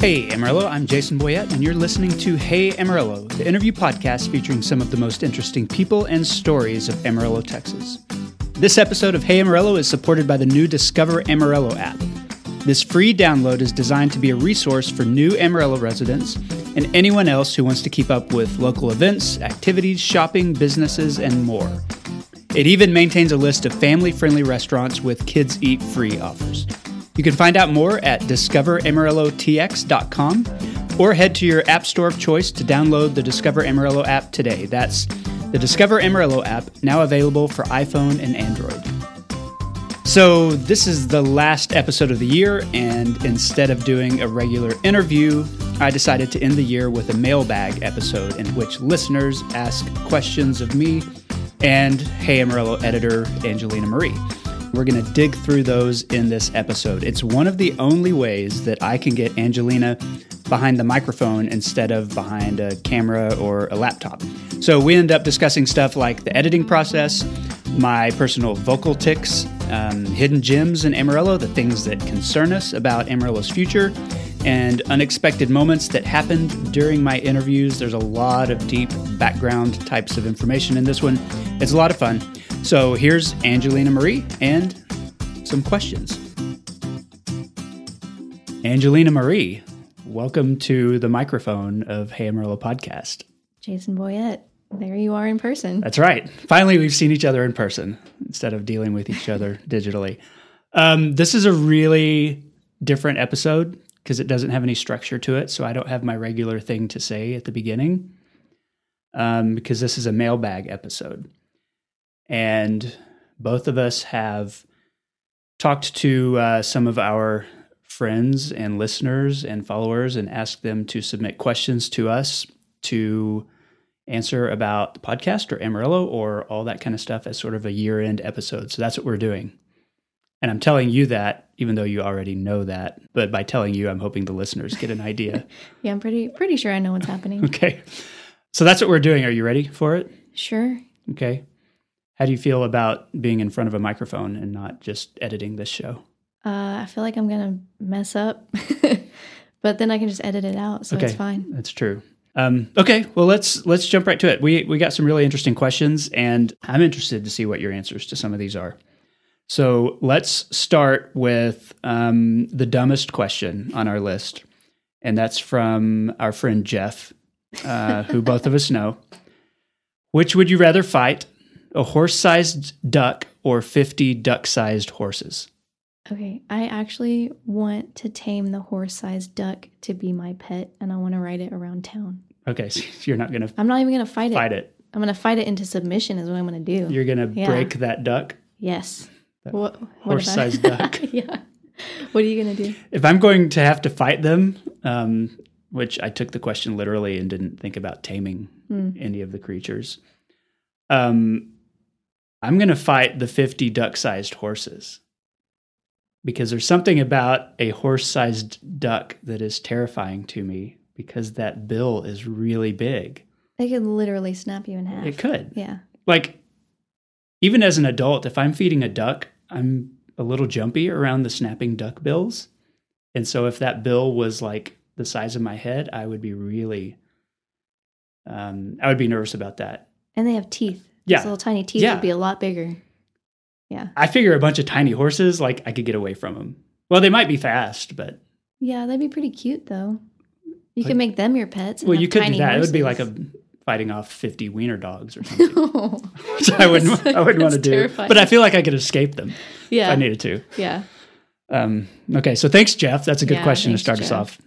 Hey Amarillo, I'm Jason Boyett, and you're listening to Hey Amarillo, the interview podcast featuring some of the most interesting people and stories of Amarillo, Texas. This episode of Hey Amarillo is supported by the new Discover Amarillo app. This free download is designed to be a resource for new Amarillo residents and anyone else who wants to keep up with local events, activities, shopping, businesses, and more. It even maintains a list of family friendly restaurants with kids eat free offers. You can find out more at discoveramarillotx.com or head to your app store of choice to download the Discover Amarillo app today. That's the Discover Amarillo app, now available for iPhone and Android. So, this is the last episode of the year, and instead of doing a regular interview, I decided to end the year with a mailbag episode in which listeners ask questions of me and Hey Amarillo editor Angelina Marie. We're going to dig through those in this episode. It's one of the only ways that I can get Angelina behind the microphone instead of behind a camera or a laptop. So we end up discussing stuff like the editing process, my personal vocal tics, um, hidden gems in Amarillo, the things that concern us about Amarillo's future, and unexpected moments that happened during my interviews. There's a lot of deep background types of information in this one. It's a lot of fun. So here's Angelina Marie and some questions. Angelina Marie, welcome to the microphone of Hey Amarillo podcast. Jason Boyett, there you are in person. That's right. Finally, we've seen each other in person instead of dealing with each other digitally. Um, this is a really different episode because it doesn't have any structure to it. So I don't have my regular thing to say at the beginning um, because this is a mailbag episode. And both of us have talked to uh, some of our friends and listeners and followers and asked them to submit questions to us to answer about the podcast or Amarillo or all that kind of stuff as sort of a year end episode. So that's what we're doing. And I'm telling you that, even though you already know that. But by telling you, I'm hoping the listeners get an idea. yeah, I'm pretty pretty sure I know what's happening. okay. So that's what we're doing. Are you ready for it? Sure. Okay. How do you feel about being in front of a microphone and not just editing this show? Uh, I feel like I'm gonna mess up, but then I can just edit it out, so okay. it's fine. That's true. Um, okay, well let's let's jump right to it. We we got some really interesting questions, and I'm interested to see what your answers to some of these are. So let's start with um, the dumbest question on our list, and that's from our friend Jeff, uh, who both of us know. Which would you rather fight, a horse sized duck or 50 duck sized horses? Okay, I actually want to tame the horse sized duck to be my pet and I want to ride it around town. Okay, so you're not going to I'm not even going to fight it. fight it. I'm going to fight it into submission, is what I'm going to do. You're going to Yeah. break that duck, yes. That What, I- horse-sized duck. yeah. What are you going to do? If I'm going to have to fight them, um, which I took the question literally and didn't think about taming Hmm. any of the creatures, um, I'm going to fight the 50 duck sized horses because there's something about a horse sized duck that is terrifying to me because that bill is really big. They could literally snap you in half. It could. Yeah. Like, even as an adult, if I'm feeding a duck, I'm a little jumpy around the snapping duck bills. And so if that bill was like the size of my head, I would be really, um, I would be nervous about that. And they have teeth. Yeah. Those little tiny teeth Yeah. would be a lot bigger. Yeah. I figure a bunch of tiny horses, like I could get away from them. Well, they might be fast, but Yeah, that'd be pretty cute though. You Like- could make them your pets. and well, you could do that. It would be like a fighting off 50 wiener dogs or something. No. Which I wouldn't, I wouldn't want to do. terrifying. But I feel like I could escape them yeah. if I needed to. Yeah. Um, okay, so thanks, Jeff. That's a good Yeah, question to thanks, start us off.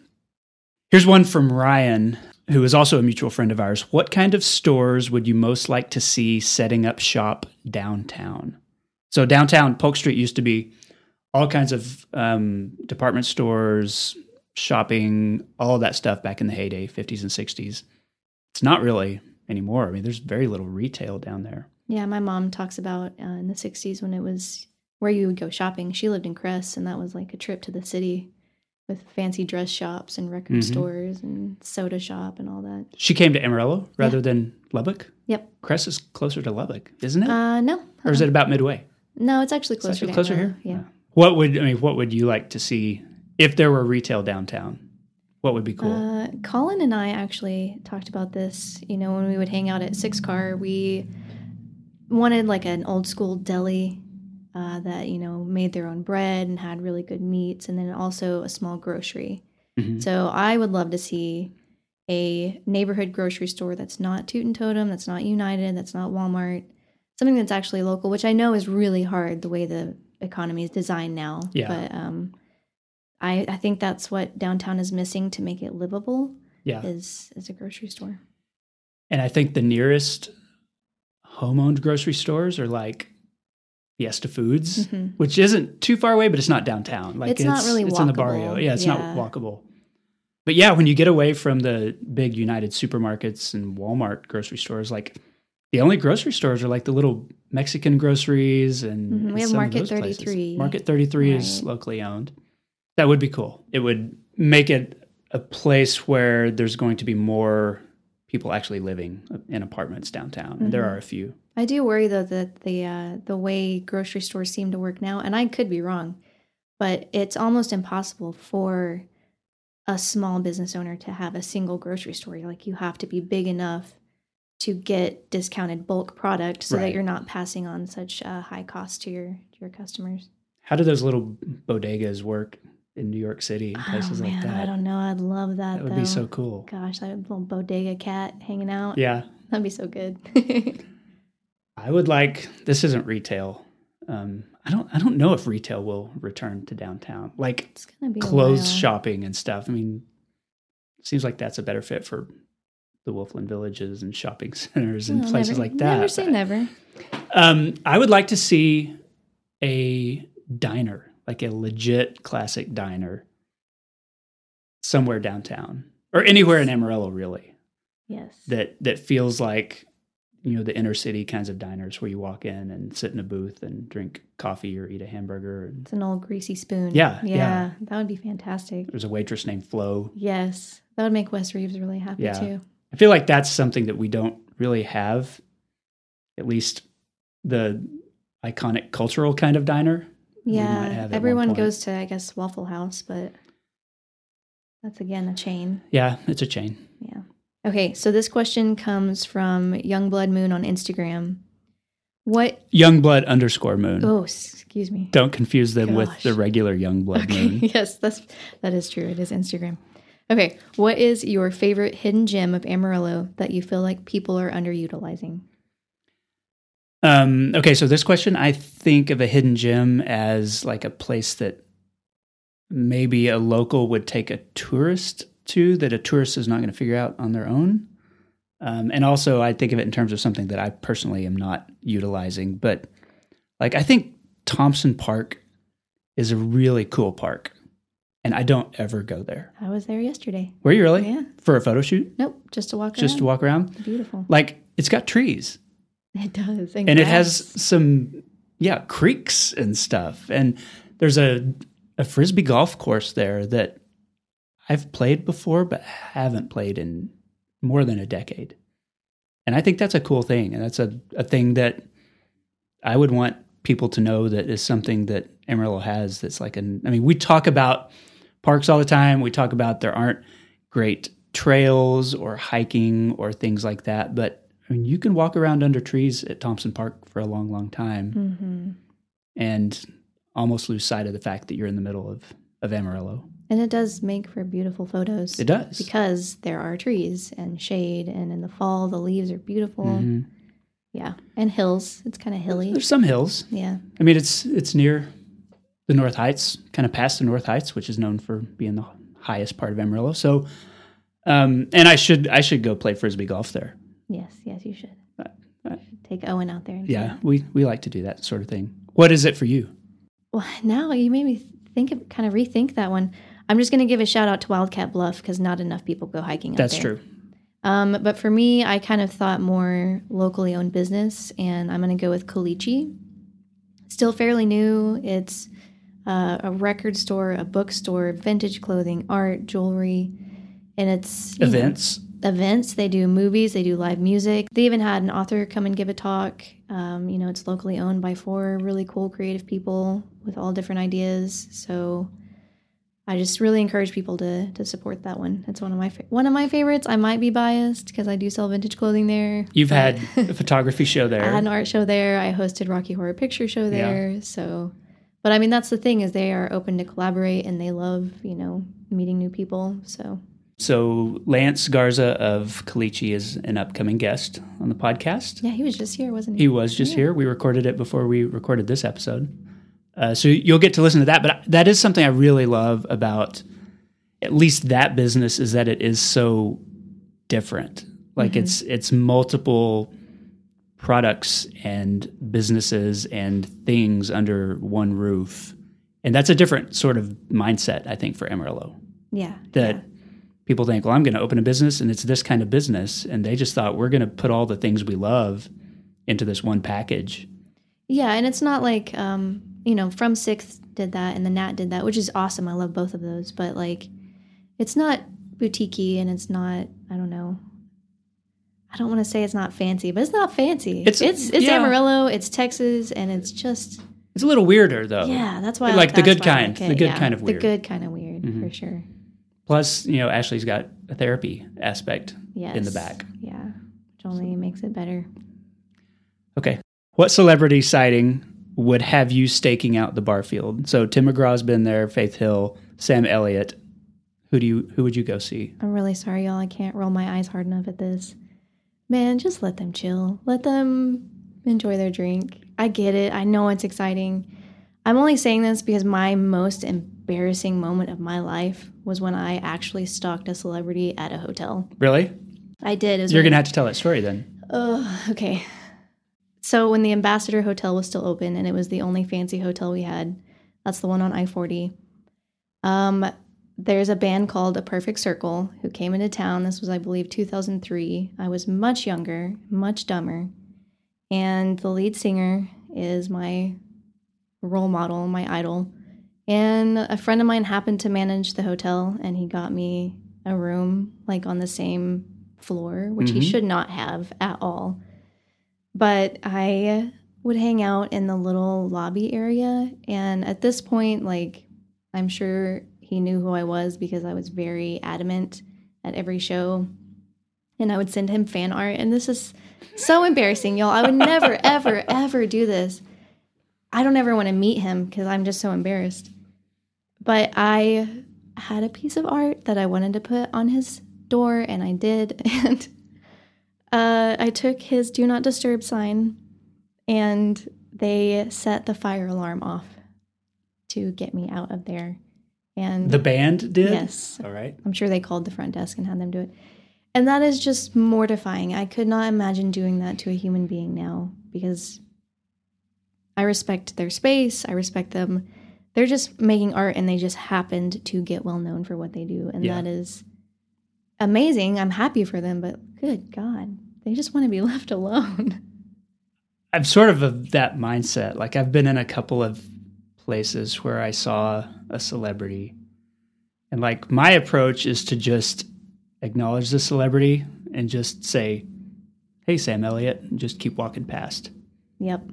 Here's one from Ryan, who is also a mutual friend of ours. What kind of stores would you most like to see setting up shop downtown? So, downtown, Polk Street used to be all kinds of um, department stores, shopping, all that stuff back in the heyday, 50s and 60s. It's not really anymore. I mean, there's very little retail down there. Yeah, my mom talks about uh, in the 60s when it was where you would go shopping. She lived in Kress, and that was like a trip to the city with fancy dress shops and record Mhm. stores and soda shop and all that. She came to Amarillo rather than Lubbock. Yep. Kress is closer to Lubbock, isn't it? Uh, no. or is it about midway? No, it's actually It's closer actually closer here. Yeah. What would I mean? What would you like to see if there were retail downtown? What would be cool? Uh, Colin and I actually talked about this. You know, when we would hang out at Six Car, we wanted like an old school deli uh, that you know made their own bread and had really good meats, and then also a small grocery. Mhm. So I would love to see a neighborhood grocery store that's not Toot and Totum, that's not United, that's not Walmart, something that's actually local, which I know is really hard the way the economy is designed now. Yeah. But um, I I think that's what downtown is missing to make it livable yeah. is is a grocery store. And I think the nearest home owned grocery stores are like Fiesta Foods, Mhm. which isn't too far away, but it's not downtown. Like It's not really it's in the barrio. Yeah, it's Yeah. not walkable. But yeah, when you get away from the big United supermarkets and Walmart grocery stores, like the only grocery stores are like the little Mexican groceries and Mhm. We have Market those places. 33. Market 33 is locally owned. That would be cool. It would make it a place where there's going to be more people actually living in apartments downtown. And there are a few. I do worry though that the uh, the way grocery stores seem to work now, and I could be wrong, but it's almost impossible for a small business owner to have a single grocery store. Like you have to be big enough to get discounted bulk product so that you're not passing on such a high cost to your to your customers. How do those little bodegas work in New York City and places oh man, like that? I don't know. I'd love that. that would though. be so cool. Gosh, that little bodega cat hanging out. Yeah. That'd be so good. I would like this isn't retail. Um, I don't I don't know if retail will return to downtown. Like it's gonna be clothes shopping and stuff. I mean, seems like that's a better fit for the Wolflin villages and shopping centers and Well, places never- like that. Never say never. Um, I would like to see a diner, like a legit classic diner, somewhere downtown or anywhere in Amarillo, really. Yes. That that feels like you know the inner city kinds of diners where you walk in and sit in a booth and drink coffee or eat a hamburger. And It's an old greasy spoon. Yeah, Yeah. yeah. That would be fantastic. there's a waitress named Flo. Yes. That would make Wes Reeves really happy Yeah. too. I feel like that's something that we don't really have, at least the iconic cultural kind of diner. We might have Yeah. Everyone goes to, I guess, Waffle House, but that's again a chain. Yeah, it's a chain. Yeah. Okay. So this question comes from Youngblood Moon on Instagram. What? Youngblood underscore moon. Oh, excuse me. Don't confuse them with the regular Youngblood Okay. moon. yes, that's that is true. It is Instagram. Okay. What is your favorite hidden gem of Amarillo that you feel like people are underutilizing? Um, okay, so this question, I think of a hidden gem as like a place that maybe a local would take a tourist to that a tourist is not going to figure out on their own. Um, and also, I think of it in terms of something that I personally am not utilizing. But like, I think Thompson Park is a really cool park, and I don't ever go there. I was there yesterday. Were you really Yeah. for a photo shoot? Nope. Just to walk around. Just to walk around? Beautiful. Like, it's got trees. It does. and it has some yeah creeks and stuff and there's a a frisbee golf course there that i've played before but haven't played in more than a decade and i think that's a cool thing and that's a, a thing that i would want people to know that is something that amarillo has that's like an i mean we talk about parks all the time we talk about there aren't great trails or hiking or things like that but I mean, you can walk around under trees at Thompson Park for a long, long time Mhm. and almost lose sight of the fact that you're in the middle of, of Amarillo. And it does make for beautiful photos. It does. Because there are trees and shade, and in the fall, the leaves are beautiful. Mhm. Yeah. And hills. It's kind of hilly. There's some hills. Yeah. I mean, it's it's near the North Heights, kind of past the North Heights, which is known for being the highest part of Amarillo. So, um, and I should I should go play frisbee golf there. Yes. Yes, you should. Uh, uh, Take Owen out there. and Yeah, we we like to do that sort of thing. What is it for you? Well, now you made me think of kind of rethink that one. I'm just going to give a shout out to Wildcat Bluff because not enough people go hiking out That's there. true. Um, but for me, I kind of thought more locally owned business, and I'm going to go with Kalichi. Still fairly new. It's uh, a record store, a bookstore, vintage clothing, art, jewelry, and it's you know, Events. events. They do movies, they do live music. They even had an author come and give a talk. Um, you know, it's locally owned by four really cool creative people with all different ideas. So I just really encourage people to to support that one. It's one of my fa- one of my favorites. I might be biased because I do sell vintage clothing there. You've had a photography show I there. had an art show there. I hosted Rocky Horror Picture Show there. So, but I mean, that's the thing is they are open to collaborate and they love you know meeting new people. So so Lance Garza of Kalichi is an upcoming guest on the podcast. yeah, he was just here, wasn't he? He was just here. We recorded it before we recorded this episode. Uh, so you'll get to listen to that. But that is something I really love about at least that business is that it is so different. Like it's it's multiple products and businesses and things under one roof. And that's a different sort of mindset, I think, for Amarillo. Yeah. That yeah. people think, well, I'm going to open a business and it's this kind of business. And they just thought, we're going to put all the things we love into this one package. Yeah, and it's not like um, you know, from sixth did that and the Nat did that, which is awesome. I love both of those, but like it's not boutiquey and it's not I don't know. I don't want to say it's not fancy, but it's not fancy. It's- It's it's, yeah. Amarillo, it's Texas, and it's just It's a little weirder, though. yeah. That's why I Like the good kind, the good yeah, kind of weird. The good kind of weird Mhm. for sure. Plus, you know, Ashley's got a therapy aspect Yes. in the back. Yeah, which only makes it better. Okay. What celebrity sighting would have you staking out the Barfield? So Tim McGraw's been there, Faith Hill, Sam Elliott. Who do you who would you go see? I'm really sorry, y'all. I can't roll my eyes hard enough at this. Man, just let them chill. Let them enjoy their drink. I get it. I know it's exciting. I'm only saying this because my most embarrassing moment of my life was when I actually stalked a celebrity at a hotel. Really? I did. You're gonna have to tell that story then. Oh, okay. So when the Ambassador Hotel was still open and it was the only fancy hotel we had, that's the one on I 40. Um, there's a band called A Perfect Circle who came into town. This was, I believe, 2003. I was much younger, much dumber. And the lead singer is my role model, my idol. And a friend of mine happened to manage the hotel and he got me a room like on the same floor, which he Mhm. should not have at all. But I would hang out in the little lobby area. And at this point, like, I'm sure he knew who I was because I was very adamant at every show. And I would send him fan art. And this is so embarrassing, y'all. I would never, ever, ever do this. I don't ever want to meet him because I'm just so embarrassed. But I had a piece of art that I wanted to put on his door, and I did. And uh, I took his do not disturb sign, and they set the fire alarm off to get me out of there. And The band did? yes, All right. I'm sure they called the front desk and had them do it. And that is just mortifying. I could not imagine doing that to a human being now because I respect their space. I respect them. They're just making art and they just happened to get well known for what they do. And Yeah. that is amazing. I'm happy for them, but good God, they just want to be left alone. I'm sort of of that mindset. Like I've been in a couple of places where I saw a celebrity, and like my approach is to just acknowledge the celebrity and just say, "Hey, Sam Elliott," and just keep walking past. Yep.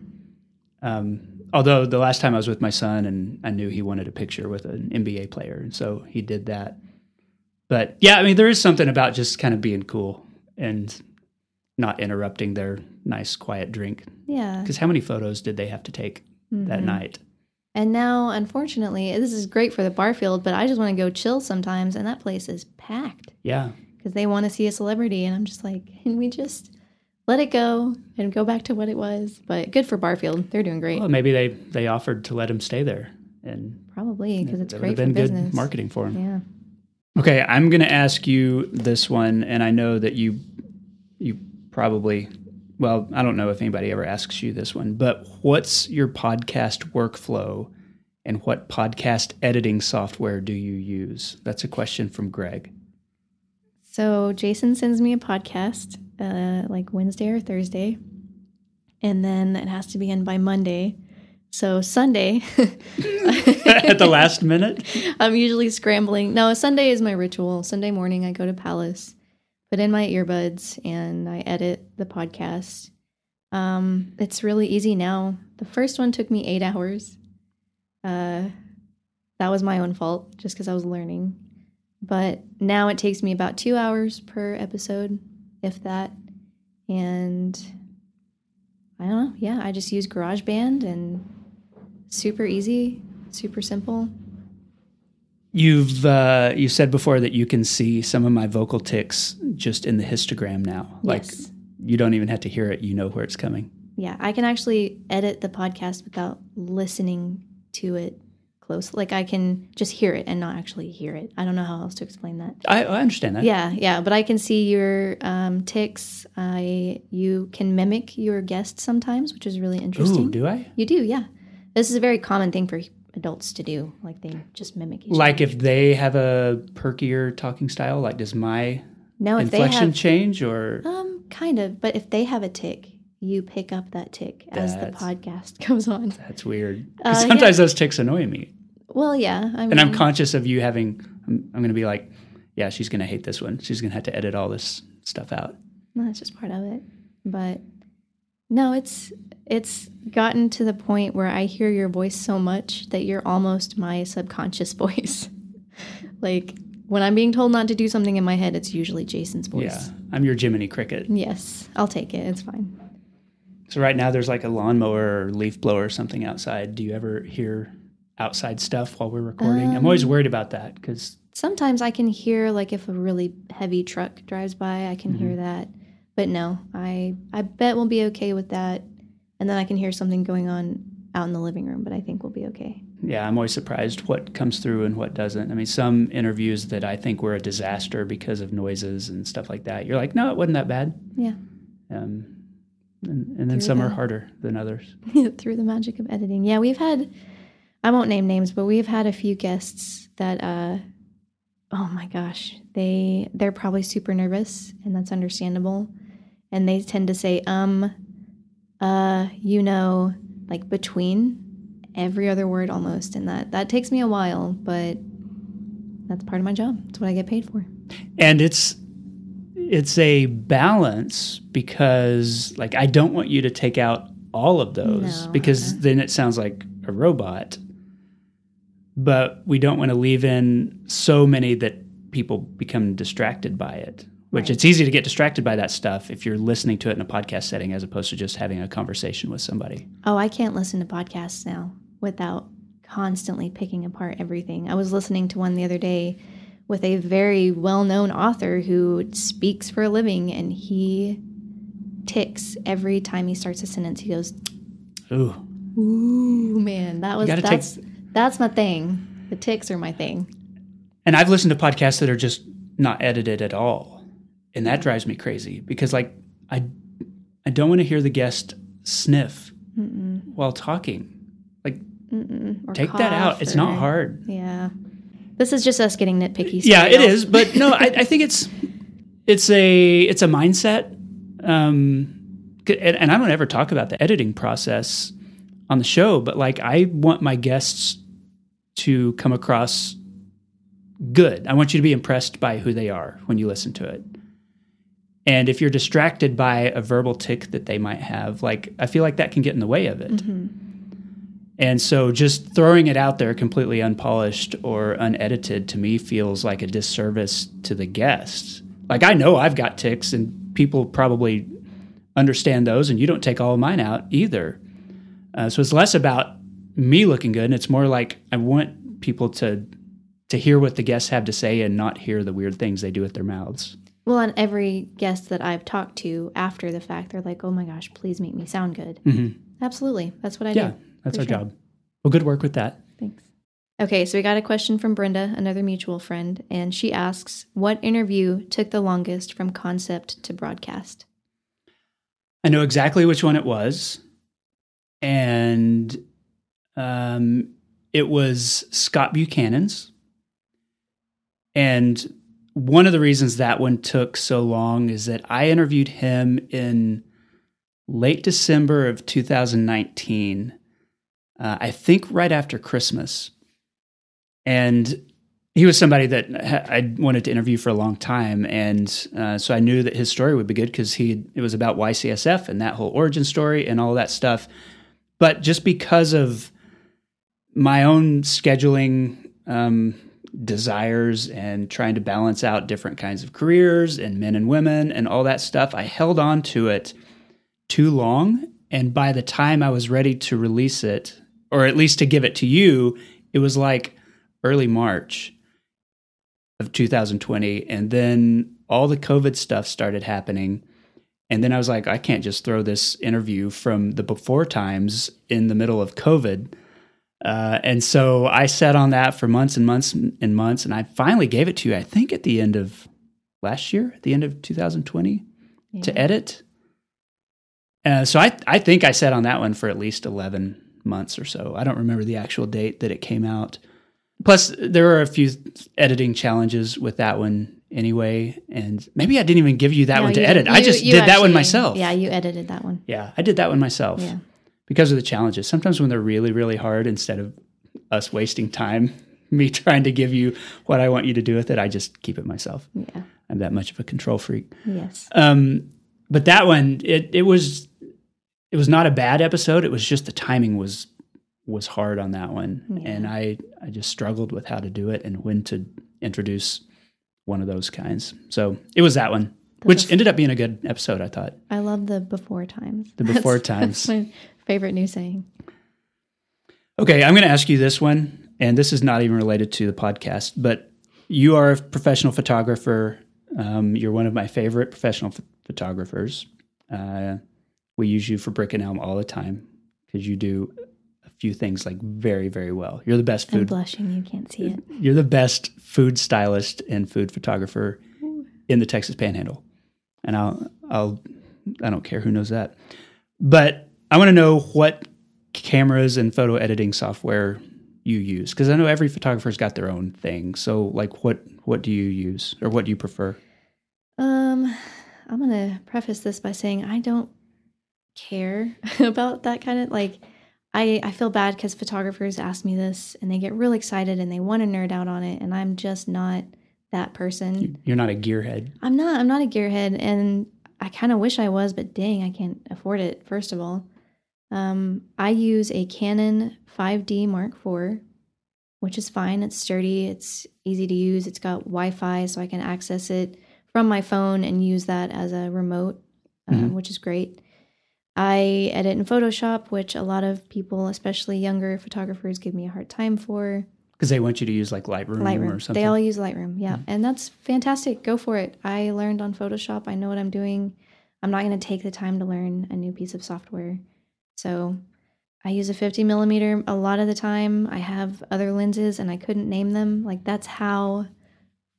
Um, although the last time I was with my son, and I knew he wanted a picture with an NBA player, and so he did that. But yeah, I mean, there is something about just kind of being cool and not interrupting their nice, quiet drink. Yeah. Because how many photos did they have to take that Mhm. night? And now, unfortunately, this is great for the Barfield, but I just want to go chill sometimes, and that place is packed. Yeah. because they want to see a celebrity and i'm just like can we just let it go and go back to what it was but good for barfield they're doing great Well, maybe they they offered to let him stay there, and probably because it's that great have for been business good marketing for him. yeah Okay, I'm going to ask you this one, and I know that you you probably well, I don't know if anybody ever asks you this one, but what's your podcast workflow, and what podcast editing software do you use? That's a question from Greg. so jason sends me a podcast uh, like wednesday or thursday and then it has to be in by monday so sunday At the last minute, I'm usually scrambling. No, Sunday is my ritual. Sunday morning, I go to Palace, put in my earbuds, and I edit the podcast. Um, it's really easy now. The first one took me eight hours. Uh, that was my own fault just because I was learning. But now it takes me about two hours per episode, if that. And I don't know. Yeah, I just use GarageBand and super easy, super simple. You've uh, you said before that you can see some of my vocal tics just in the histogram now. Like Yes. you don't even have to hear it; you know where it's coming. Yeah, I can actually edit the podcast without listening to it close. Like I can just hear it and not actually hear it. I don't know how else to explain that. I, I understand that. Yeah, yeah, but I can see your um, tics. I you can mimic your guests sometimes, which is really interesting. Ooh, do I? You do, yeah. This is a very common thing for adults to do. Like they just mimic each Like other. if they have a perkier talking style, like does my no, inflection have change or um kind of, but if they have a tic, you pick up that tic as the podcast goes on. that's weird? Uh, sometimes those tics annoy me, Well, yeah, I mean, and I'm conscious of you having. I'm, I'm going to be like, yeah, she's going to hate this one. She's going to have to edit all this stuff out. No, that's just part of it. But no, it's it's gotten to the point where I hear your voice so much that you're almost my subconscious voice. like when I'm being told not to do something in my head, it's usually Jason's voice. Yeah. I'm your Jiminy Cricket. Yes, I'll take it. It's fine. So right now there's like a lawnmower or leaf blower or something outside. Do you ever hear outside stuff while we're recording? I'm always um, worried about that because Sometimes I can hear like if a really heavy truck drives by, I can hear mm-hmm. that. But no, I I bet we'll be okay with that. And then I can hear something going on out in the living room, but I think we'll be okay. yeah, I'm always surprised what comes through and what doesn't. I mean, some interviews that I think were a disaster because of noises and stuff like that. You're like, no, it wasn't that bad. Yeah. Um, and, and then Through some are harder than others. through the magic of editing. Yeah, we've had I won't name names, but we've had a few guests that uh oh my gosh, they they're probably super nervous and that's understandable. And they tend to say um uh you know like between every other word almost and that that takes me a while, but that's part of my job. It's what I get paid for. and it's it's a balance because like I don't want you to take out all of those No, because then it sounds like a robot. But we don't want to leave in so many that people become distracted by it. Which Right. it's easy to get distracted by that stuff if you're listening to it in a podcast setting as opposed to just having a conversation with somebody. Oh, I can't listen to podcasts now without constantly picking apart everything. I was listening to one the other day with a very well known author who speaks for a living and he ticks every time he starts a sentence. He goes, Ooh. Ooh, man, that was gotta take- that's that's my thing. The tics are my thing. And I've listened to podcasts that are just not edited at all. And that drives me crazy because like I I don't want to hear the guest sniff while talking. Like take that out. It's not hard. Yeah. This is just us getting nitpicky. Yeah, it is, but no, I, I think it's it's a it's a mindset. Um and, and I don't ever talk about the editing process on the show, but like I want my guests to come across good. I want you to be impressed by who they are when you listen to it. And if you're distracted by a verbal tic that they might have, like I feel like that can get in the way of it. And so just throwing it out there completely unpolished or unedited to me feels like a disservice to the guests. Like I know I've got tics and people probably understand those and you don't take all of mine out either. Uh, so it's less about me looking good and it's more like I want people to to hear what the guests have to say and not hear the weird things they do with their mouths. Well, and every guest that I've talked to after the fact, they're like, "Oh my gosh, please make me sound good." Absolutely, that's what I Yeah, do. Yeah, that's for our sure. job. Well, good work with that. Thanks. Okay, so we got a question from Brenda, another mutual friend, and she asks, "What interview took the longest from concept to broadcast?" I know exactly which one it was, and um, it was Scott Buchanan's. And one of the reasons that one took so long is that I interviewed him in late December of 2019. Uh, I think right after Christmas, and he was somebody that ha- I wanted to interview for a long time, and uh, so I knew that his story would be good because he it was about YCSF and that whole origin story and all that stuff. But just because of my own scheduling um, desires and trying to balance out different kinds of careers and men and women and all that stuff. I held on to it too long. And by the time I was ready to release it, or at least to give it to you, it was like early March of 2020. And then all the COVID stuff started happening. And then I was like, I can't just throw this interview from the before times in the middle of COVID. Uh, and so I sat on that for months and months and months. And I finally gave it to you, I think at the end of last year, at the end of 2020, yeah. to edit. Uh, so I, I think I sat on that one for at least 11 months or so. I don't remember the actual date that it came out. Plus, there were a few editing challenges with that one anyway. And maybe I didn't even give you that no, one to you, edit. You, I just did actually, that one myself. Yeah, you edited that one. Yeah, I did that one myself. Yeah. Because of the challenges. Sometimes when they're really, really hard, instead of us wasting time, me trying to give you what I want you to do with it, I just keep it myself. Yeah. I'm that much of a control freak. Yes. Um, but that one, it it was it was not a bad episode. It was just the timing was was hard on that one, yeah. and I I just struggled with how to do it and when to introduce one of those kinds. So it was that one, the which ended up being a good episode. I thought. I love the before times. The before that's, times. That's my favorite new saying. Okay, I'm going to ask you this one, and this is not even related to the podcast, but you are a professional photographer. Um, you're one of my favorite professional ph- photographers. Uh, we use you for Brick and Elm all the time because you do a few things like very, very well. You're the best food. I'm blushing. You can't see it. You're the best food stylist and food photographer in the Texas Panhandle, and I'll, I'll, I don't care who knows that, but I want to know what cameras and photo editing software you use because I know every photographer's got their own thing. So, like, what what do you use or what do you prefer? Um, I'm gonna preface this by saying I don't care about that kind of like I, I feel bad because photographers ask me this and they get real excited and they want to nerd out on it and I'm just not that person. You're not a gearhead. I'm not. I'm not a gearhead, and I kind of wish I was, but dang, I can't afford it. First of all, um, I use a Canon 5D Mark IV, which is fine. It's sturdy. It's easy to use. It's got Wi-Fi, so I can access it from my phone and use that as a remote, uh, mm-hmm. which is great. I edit in Photoshop, which a lot of people, especially younger photographers, give me a hard time for. Because they want you to use like Lightroom, Lightroom. or something. They all use Lightroom, yeah. Mm-hmm. And that's fantastic. Go for it. I learned on Photoshop. I know what I'm doing. I'm not going to take the time to learn a new piece of software. So I use a 50 millimeter a lot of the time. I have other lenses and I couldn't name them. Like, that's how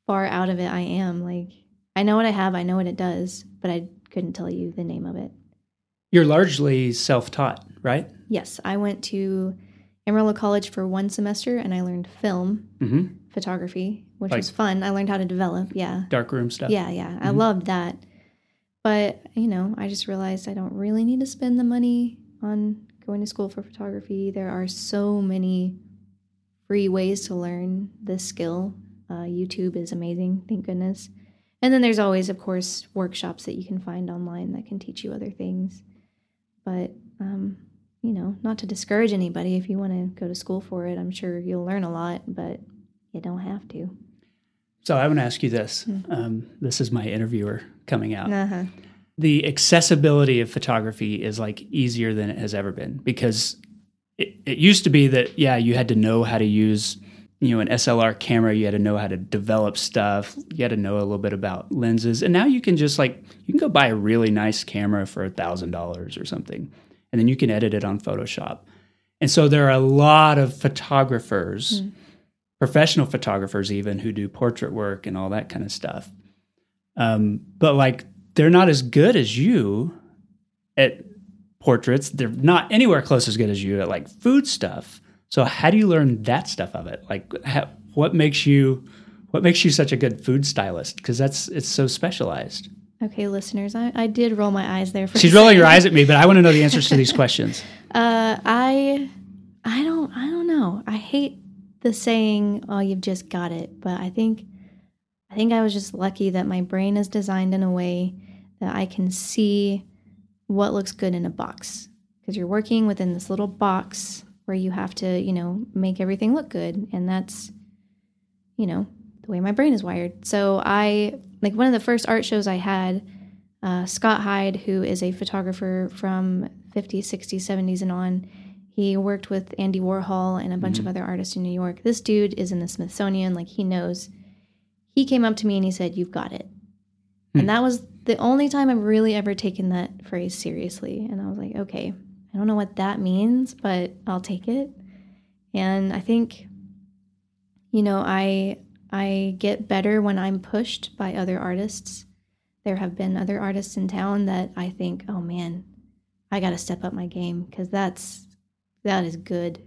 far out of it I am. Like, I know what I have, I know what it does, but I couldn't tell you the name of it. You're largely self taught, right? Yes. I went to Amarillo College for one semester and I learned film mm-hmm. photography, which like was fun. I learned how to develop. Yeah. Darkroom stuff. Yeah. Yeah. Mm-hmm. I loved that. But, you know, I just realized I don't really need to spend the money on going to school for photography. There are so many free ways to learn this skill. Uh, YouTube is amazing, thank goodness. And then there's always, of course, workshops that you can find online that can teach you other things. But, um, you know, not to discourage anybody, if you want to go to school for it, I'm sure you'll learn a lot, but you don't have to. So I want to ask you this. Mm-hmm. Um, this is my interviewer coming out. Uh-huh. The accessibility of photography is like easier than it has ever been because it, it used to be that, yeah, you had to know how to use you know an SLR camera you had to know how to develop stuff you had to know a little bit about lenses and now you can just like you can go buy a really nice camera for a thousand dollars or something and then you can edit it on Photoshop and so there are a lot of photographers mm. professional photographers even who do portrait work and all that kind of stuff um, but like they're not as good as you at portraits they're not anywhere close as good as you at like food stuff so how do you learn that stuff of it? Like how, what makes you what makes you such a good food stylist? Because that's it's so specialized. Okay, listeners, I, I did roll my eyes there. For She's rolling her eyes at me, but I want to know the answers to these questions. Uh, I I don't I don't know. I hate the saying, "Oh, you've just got it," but I think I think I was just lucky that my brain is designed in a way that I can see what looks good in a box because you're working within this little box where you have to, you know, make everything look good. And that's you know, the way my brain is wired. So I like one of the first art shows I had. Uh, Scott Hyde, who is a photographer from 50s, 60s, 70s, and on, he worked with Andy Warhol and a bunch mm-hmm. of other artists in New York. This dude is in the Smithsonian, like he knows. He came up to me and he said, "You've got it," mm-hmm. and that was the only time I've really ever taken that phrase seriously. And I was like, okay, I don't know what that means, but I'll take it. And I think, you know, I I get better when I'm pushed by other artists. There have been other artists in town that I think, oh man, I got to step up my game because that's that is good.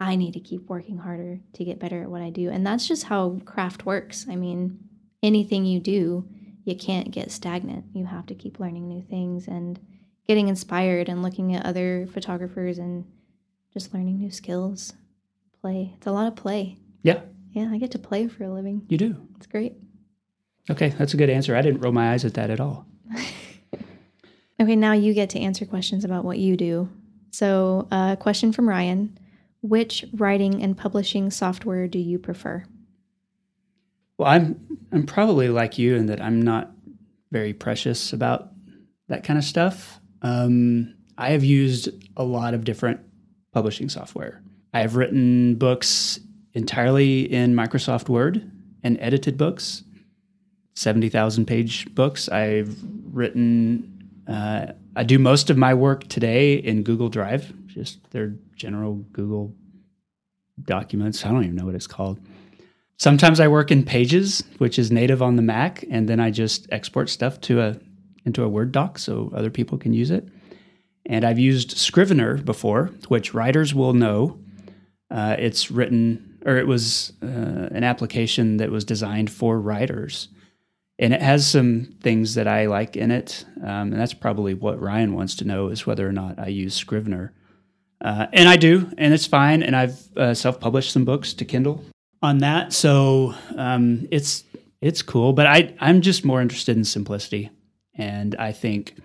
I need to keep working harder to get better at what I do. And that's just how craft works. I mean, anything you do, you can't get stagnant. You have to keep learning new things and getting inspired and looking at other photographers and just learning new skills. Play. It's a lot of play. Yeah. Yeah, I get to play for a living. You do. It's great. Okay, that's a good answer. I didn't roll my eyes at that at all. okay, now you get to answer questions about what you do. So, a uh, question from Ryan Which writing and publishing software do you prefer? Well, I'm I'm probably like you in that I'm not very precious about that kind of stuff. Um, I have used a lot of different publishing software. I have written books entirely in Microsoft Word and edited books, 70,000 page books. I've written, uh, I do most of my work today in Google Drive, just their general Google documents. I don't even know what it's called. Sometimes I work in Pages, which is native on the Mac, and then I just export stuff to a into a Word doc so other people can use it. And I've used Scrivener before, which writers will know. Uh, it's written or it was uh, an application that was designed for writers. And it has some things that I like in it. Um, and that's probably what Ryan wants to know is whether or not I use Scrivener. Uh, and I do, and it's fine. And I've uh, self published some books to Kindle on that. So um, it's it's cool. But I, I'm just more interested in simplicity. And I think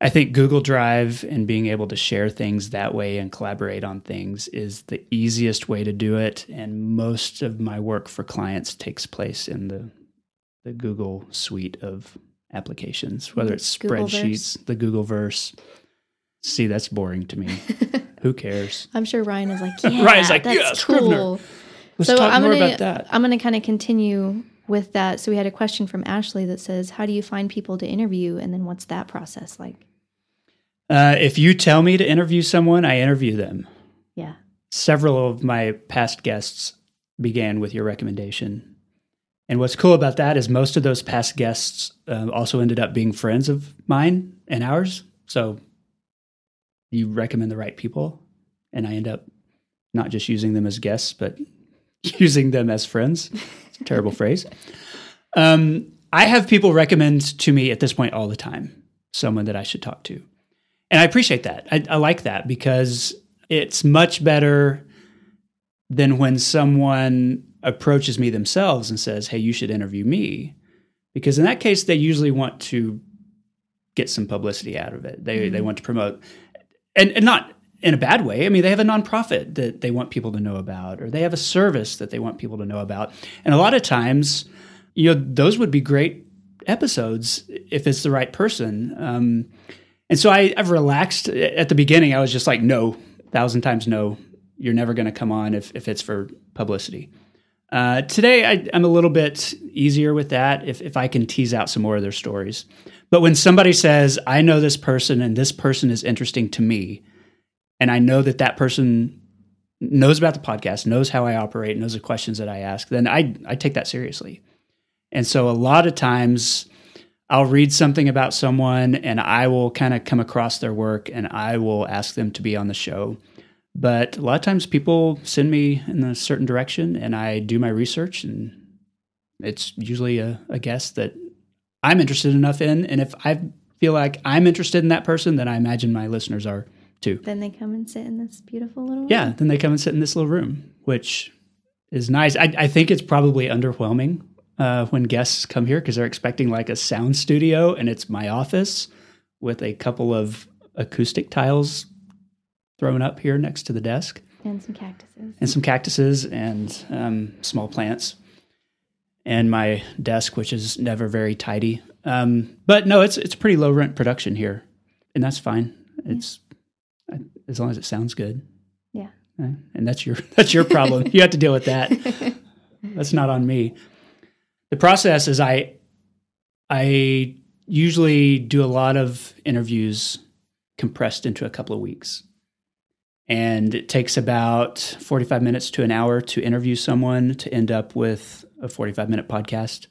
I think Google Drive and being able to share things that way and collaborate on things is the easiest way to do it. And most of my work for clients takes place in the the Google suite of applications, whether it's spreadsheets, the Google Verse. See, that's boring to me. Who cares? I'm sure Ryan is like, yeah, Ryan's like, that's yeah, cool. Let's so talk I'm more gonna, about that. I'm going to kind of continue with that. So we had a question from Ashley that says, "How do you find people to interview, and then what's that process like?" Uh, if you tell me to interview someone, I interview them. Yeah. Several of my past guests began with your recommendation. And what's cool about that is most of those past guests uh, also ended up being friends of mine and ours. So you recommend the right people, and I end up not just using them as guests, but using them as friends. terrible phrase. Um, I have people recommend to me at this point all the time someone that I should talk to. And I appreciate that. I, I like that because it's much better than when someone approaches me themselves and says, Hey, you should interview me. Because in that case, they usually want to get some publicity out of it. They, mm-hmm. they want to promote, and, and not in a bad way. I mean, they have a nonprofit that they want people to know about, or they have a service that they want people to know about. And a lot of times, you know, those would be great episodes if it's the right person. Um, and so I, I've relaxed. At the beginning, I was just like, no, thousand times no. You're never going to come on if, if it's for publicity. Uh, today, I, am a little bit easier with that if, if I can tease out some more of their stories. But when somebody says, I know this person and this person is interesting to me, and I know that that person knows about the podcast, knows how I operate, knows the questions that I ask, then I, I take that seriously. And so a lot of times, I'll read something about someone and I will kind of come across their work and I will ask them to be on the show. But a lot of times people send me in a certain direction and I do my research and it's usually a, a guest that I'm interested enough in. And if I feel like I'm interested in that person, then I imagine my listeners are too. Then they come and sit in this beautiful little room. Yeah, then they come and sit in this little room, which is nice. I, I think it's probably underwhelming uh, when guests come here because they're expecting like a sound studio and it's my office with a couple of acoustic tiles thrown up here next to the desk. And some cactuses. and some cactuses and um, small plants, and my desk, which is never very tidy. Um, but no, it's it's pretty low rent production here, and that's fine. It's I, as long as it sounds good, Yeah. And that's your that's your problem. you have to deal with that. That's not on me. The process is I I usually do a lot of interviews compressed into a couple of weeks. And it takes about 45 minutes to an hour to interview someone to end up with a 45 minute podcast.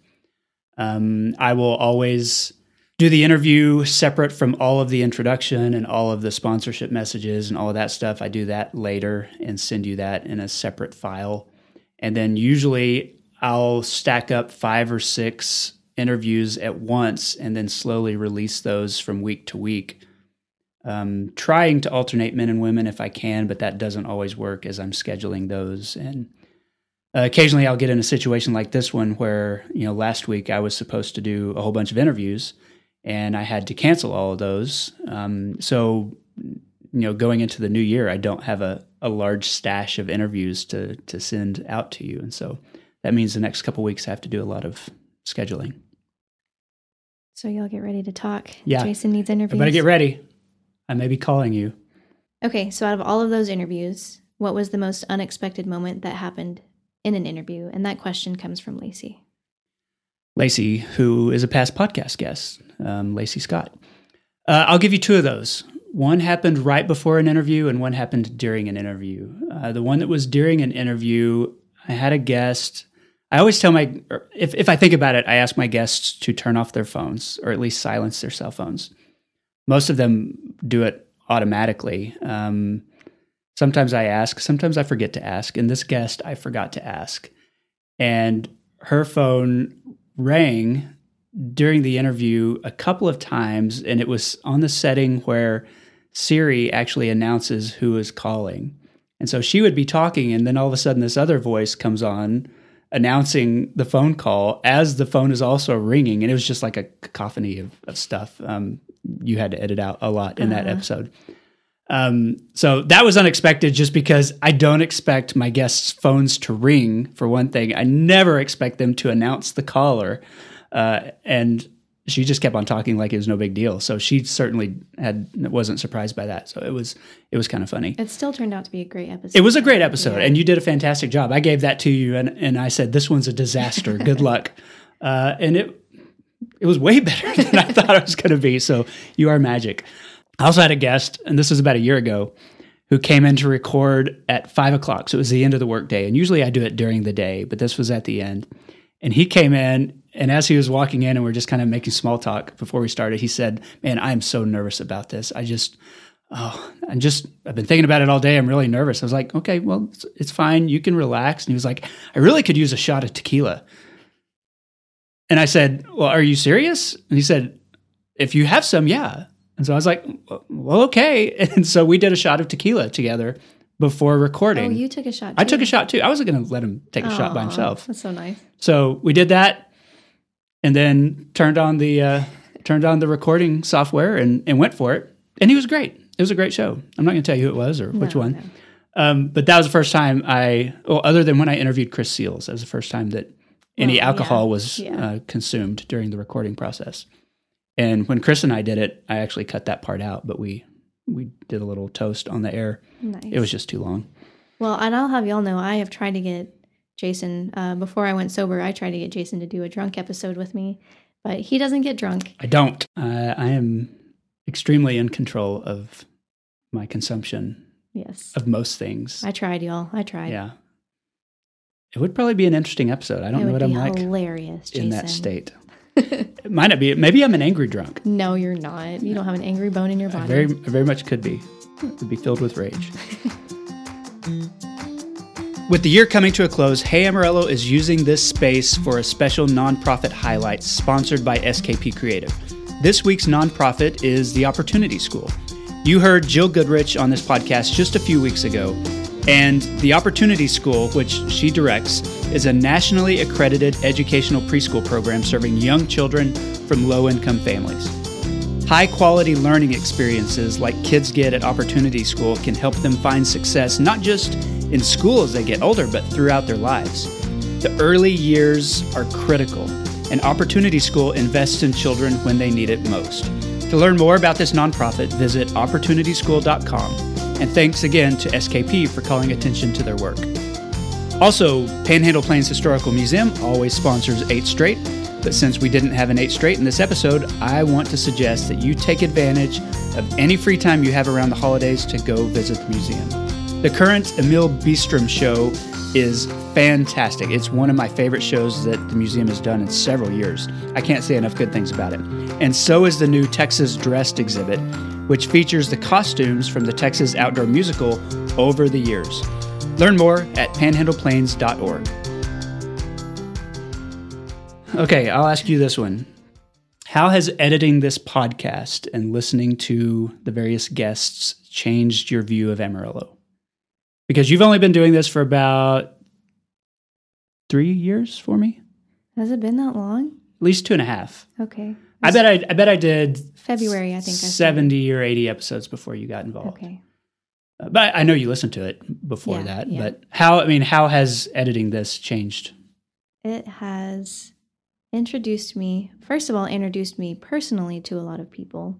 Um, I will always do the interview separate from all of the introduction and all of the sponsorship messages and all of that stuff. I do that later and send you that in a separate file. And then usually I'll stack up five or six interviews at once and then slowly release those from week to week. Um, trying to alternate men and women if I can, but that doesn't always work as I'm scheduling those. And uh, occasionally I'll get in a situation like this one where, you know, last week I was supposed to do a whole bunch of interviews and I had to cancel all of those. Um, so, you know, going into the new year, I don't have a, a large stash of interviews to, to send out to you. And so that means the next couple weeks I have to do a lot of scheduling. So y'all get ready to talk. Yeah. Jason needs interviews. Everybody get ready. I may be calling you. Okay, so out of all of those interviews, what was the most unexpected moment that happened in an interview? And that question comes from Lacey. Lacey, who is a past podcast guest, um, Lacey Scott. Uh, I'll give you two of those. One happened right before an interview, and one happened during an interview. Uh, the one that was during an interview, I had a guest. I always tell my, if, if I think about it, I ask my guests to turn off their phones or at least silence their cell phones. Most of them do it automatically. Um, sometimes I ask, sometimes I forget to ask. And this guest, I forgot to ask. And her phone rang during the interview a couple of times, and it was on the setting where Siri actually announces who is calling. And so she would be talking, and then all of a sudden, this other voice comes on announcing the phone call as the phone is also ringing. And it was just like a cacophony of, of stuff. Um, you had to edit out a lot in that Uh-huh. episode. Um, so that was unexpected just because I don't expect my guests' phones to ring, for one thing. I never expect them to announce the caller. Uh, and she just kept on talking like it was no big deal. So she certainly had wasn't surprised by that. So it was it was kind of funny. It still turned out to be a great episode. It was a great episode, Yeah. and you did a fantastic job. I gave that to you, and, and I said this one's a disaster. Good luck, uh, and it it was way better than I thought it was going to be. So you are magic. I also had a guest, and this was about a year ago, who came in to record at five o'clock. So it was the end of the workday, and usually I do it during the day, but this was at the end. And he came in, and as he was walking in, and we are just kind of making small talk before we started, he said, "Man, I'm so nervous about this. I just." oh, I'm just, I've been thinking about it all day. I'm really nervous. I was like, okay, well, it's, it's fine. You can relax. And he was like, I really could use a shot of tequila. And I said, well, are you serious? And he said, if you have some, yeah. And so I was like, well, okay. And so we did a shot of tequila together before recording. Oh, you took a shot. I took a shot too. I wasn't going to let him take a shot by himself. That's so nice. So we did that, and then turned on the uh, turned on the recording software and, and went for it. And he was great. It was a great show. I'm not going to tell you who it was or which one, no. um, but that was the first time I, well, other than when I interviewed Chris Seals, that was the first time that any Well, alcohol yeah, was yeah. Uh, consumed during the recording process. And when Chris and I did it, I actually cut that part out, but we we did a little toast on the air. Nice. It was just too long. Well, and I'll have y'all know I have tried to get Jason uh, before I went sober. I tried to get Jason to do a drunk episode with me, but he doesn't get drunk. I don't. Uh, I am extremely in control of my consumption Yes, of most things. I tried, y'all. I tried. yeah. It would probably be an interesting episode. I don't it know what I'm like hilarious, in that state. It might not be. Maybe I'm an angry drunk. No, you're not. You don't have an angry bone in your I body. very, I very much could be. Would be filled with rage. With the year coming to a close, Hey Amarillo is using this space for a special nonprofit highlight sponsored by SKP Creative. This week's nonprofit is the Opportunity School. You heard Jill Goodrich on this podcast just a few weeks ago, and the Opportunity School, which she directs, is a nationally accredited educational preschool program serving young children from low income families. High quality learning experiences like kids get at Opportunity School can help them find success not just in school as they get older, but throughout their lives. The early years are critical, and Opportunity School invests in children when they need it most. To learn more about this nonprofit, visit opportunityschool.com. And thanks again to SKP for calling attention to their work. Also, Panhandle Plains Historical Museum always sponsors 8 Straight, but since we didn't have an 8 Straight in this episode, I want to suggest that you take advantage of any free time you have around the holidays to go visit the museum. The current Emil Bisttram show is fantastic. It's one of my favorite shows that the museum has done in several years. I can't say enough good things about it. And so is the new Texas Dressed exhibit, which features the costumes from the Texas outdoor musical over the years. Learn more at panhandleplains.org. Okay, I'll ask you this one. How has editing this podcast and listening to the various guests changed your view of Amarillo? Because you've only been doing this for about three years for me, Has it been that long? at least two and a half. Okay. I bet I, I bet I did February, I think. Seventy or eighty episodes before you got involved. Okay. Uh, But I know you listened to it before Yeah, that. yeah. But how? I mean, how has editing this changed? It has introduced me, first of all, introduced me personally to a lot of people.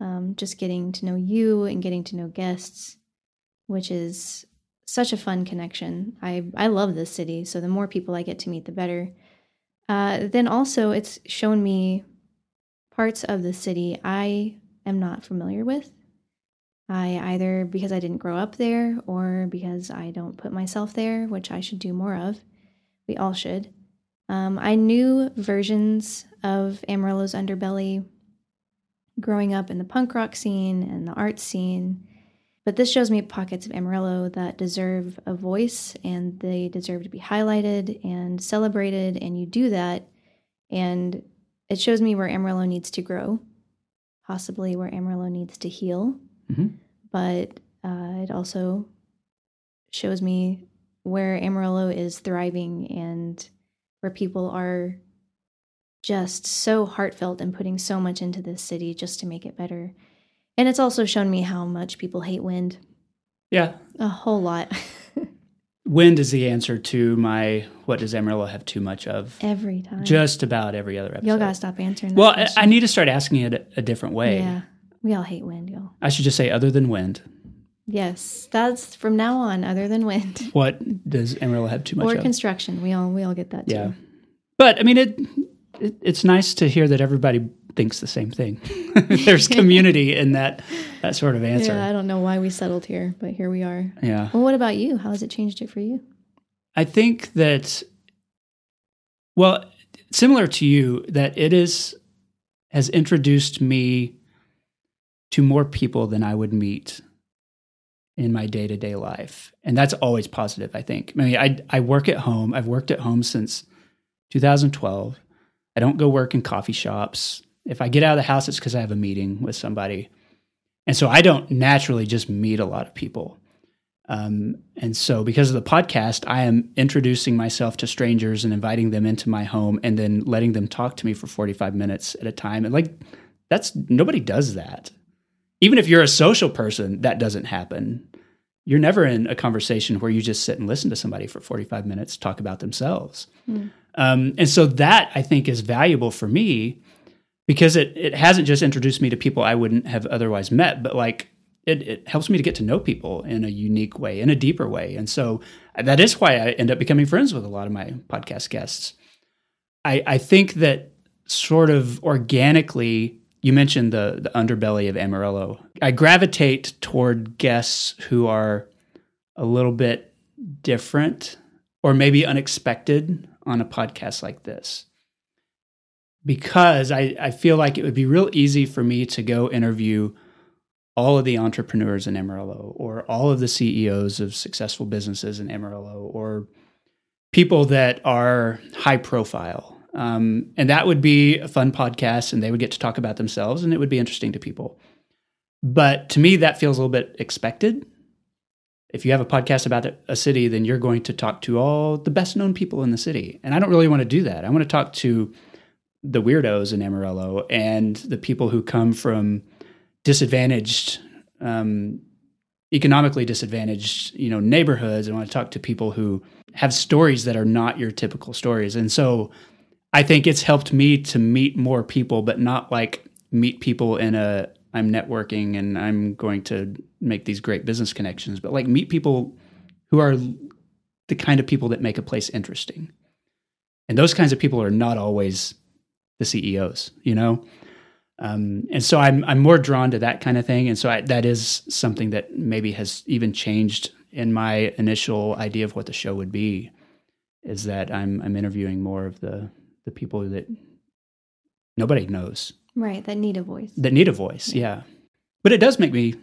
Um, just getting to know you and getting to know guests, which is such a fun connection. I, I love this city, so the more people I get to meet, the better. Uh, then also, it's shown me parts of the city I am not familiar with. I either because I didn't grow up there or because I don't put myself there, which I should do more of. We all should. Um, I knew versions of Amarillo's underbelly growing up in the punk rock scene and the art scene, but this shows me pockets of Amarillo that deserve a voice and they deserve to be highlighted and celebrated. And you do that, and it shows me where Amarillo needs to grow, possibly where Amarillo needs to heal. Mhm. But uh, it also shows me where Amarillo is thriving and where people are just so heartfelt and putting so much into this city just to make it better. And it's also shown me how much people hate wind. Yeah, A whole lot. wind is the answer to my what does Amarillo have too much of? Every time. Just about every other episode. Y'all gotta stop answering that. well, I. I need to start asking it a, different way. Yeah. We all hate wind, y'all. I should just say other than wind. Yes. That's from now on, other than wind. What does Amarillo have too much or of? construction. We all we all get that too. yeah, but I mean it, it. It's nice to hear that everybody thinks the same thing. There's community in that that sort of answer. Yeah, I don't know why we settled here, but here we are. yeah. Well, what about you? How has it changed it for you? I think that, well, similar to you, that it is has introduced me to more people than I would meet in my day to day life, and that's always positive. I think. I mean, I I work at home. I've worked at home since 2012. I don't go work in coffee shops. If I get out of the house, it's because I have a meeting with somebody, and so I don't naturally just meet a lot of people. Um, and so, because of the podcast, I am introducing myself to strangers and inviting them into my home and then letting them talk to me for 45 minutes at a time. And like, that's nobody does that. Even if you're a social person, that doesn't happen. You're never in a conversation where you just sit and listen to somebody for 45 minutes talk about themselves. Hmm. Um, and so, that I think is valuable for me because it, it hasn't just introduced me to people I wouldn't have otherwise met, but like, it, it helps me to get to know people in a unique way, in a deeper way. And so that is why I end up becoming friends with a lot of my podcast guests. I, I think that sort of organically, you mentioned the, the underbelly of Amarillo. I gravitate toward guests who are a little bit different or maybe unexpected on a podcast like this. Because I, I feel like it would be real easy for me to go interview all of the entrepreneurs in Amarillo or all of the CEOs of successful businesses in Amarillo or people that are high profile. Um, and that would be a fun podcast and they would get to talk about themselves and it would be interesting to people. But to me, that feels a little bit expected. If you have a podcast about a city, then you're going to talk to all the best known people in the city. And I don't really want to do that. I want to talk to the weirdos in Amarillo and the people who come from disadvantaged, um, economically disadvantaged, you know, neighborhoods. I want to talk to people who have stories that are not your typical stories. And so I think it's helped me to meet more people, but not like meet people in a I'm networking and I'm going to make these great business connections, but like meet people who are the kind of people that make a place interesting. And those kinds of people are not always the CEOs, you know? Um, and so I'm, I'm more drawn to that kind of thing. And so I, that is something that maybe has even changed in my initial idea of what the show would be is that I'm, I'm interviewing more of the, the people that nobody knows. Right. That need a voice. That need a voice. Yeah. But it does make me,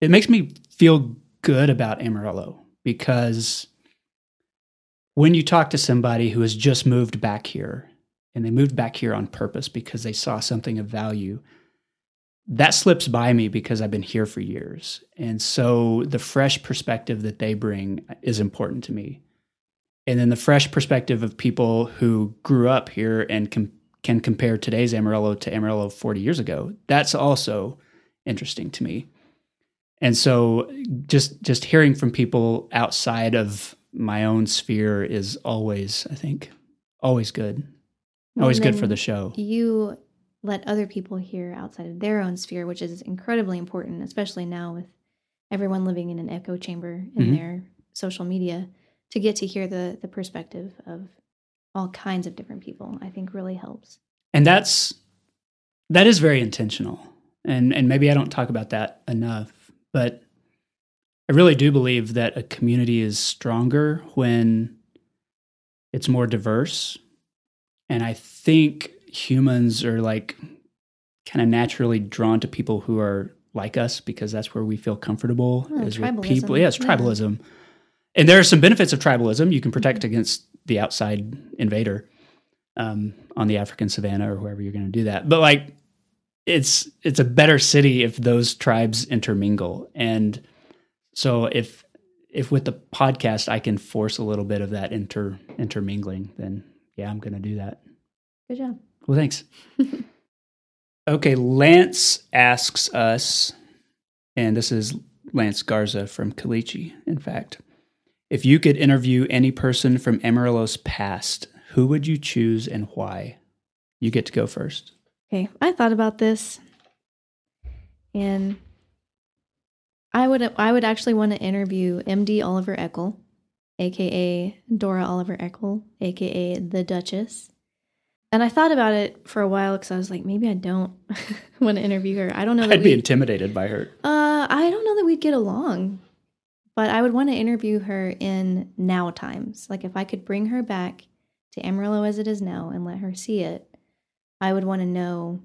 it makes me feel good about Amarillo because when you talk to somebody who has just moved back here and they moved back here on purpose because they saw something of value, that slips by me because I've been here for years. And so the fresh perspective that they bring is important to me. And then the fresh perspective of people who grew up here and com- can compare today's Amarillo to Amarillo 40 years ago, that's also interesting to me. And so just just hearing from people outside of my own sphere is always, I think, always good. Always good for the show. You let other people hear outside of their own sphere, which is incredibly important, especially now with everyone living in an echo chamber in mm-hmm. their social media, to get to hear the the perspective of all kinds of different people. I think really helps. And that's that is very intentional. And and maybe I don't talk about that enough, but I really do believe that a community is stronger when it's more diverse. And I think humans are like kind of naturally drawn to people who are like us because that's where we feel comfortable oh, is with people. Yeah, it's tribalism. Yeah. And there are some benefits of tribalism. You can protect mm-hmm. against the outside invader um, on the African savannah or wherever you're going to do that. But like, it's it's a better city if those tribes intermingle and so if if with the podcast I can force a little bit of that inter intermingling, then yeah, I'm going to do that. Good job. Well, thanks. okay, Lance asks us, and this is Lance Garza from Caliche, in fact. If you could interview any person from Amarillo's past, who would you choose and why? You get to go first. Okay, I thought about this, and I would I would actually want to interview MD Oliver Eakle, aka Dora Oliver Eakle, aka the Duchess. And I thought about it for a while because I was like, maybe I don't want to interview her. I don't know. I'd be intimidated by her. Uh, I don't know that we'd get along, but I would want to interview her in now times. Like if I could bring her back to Amarillo as it is now and let her see it, I would want to know: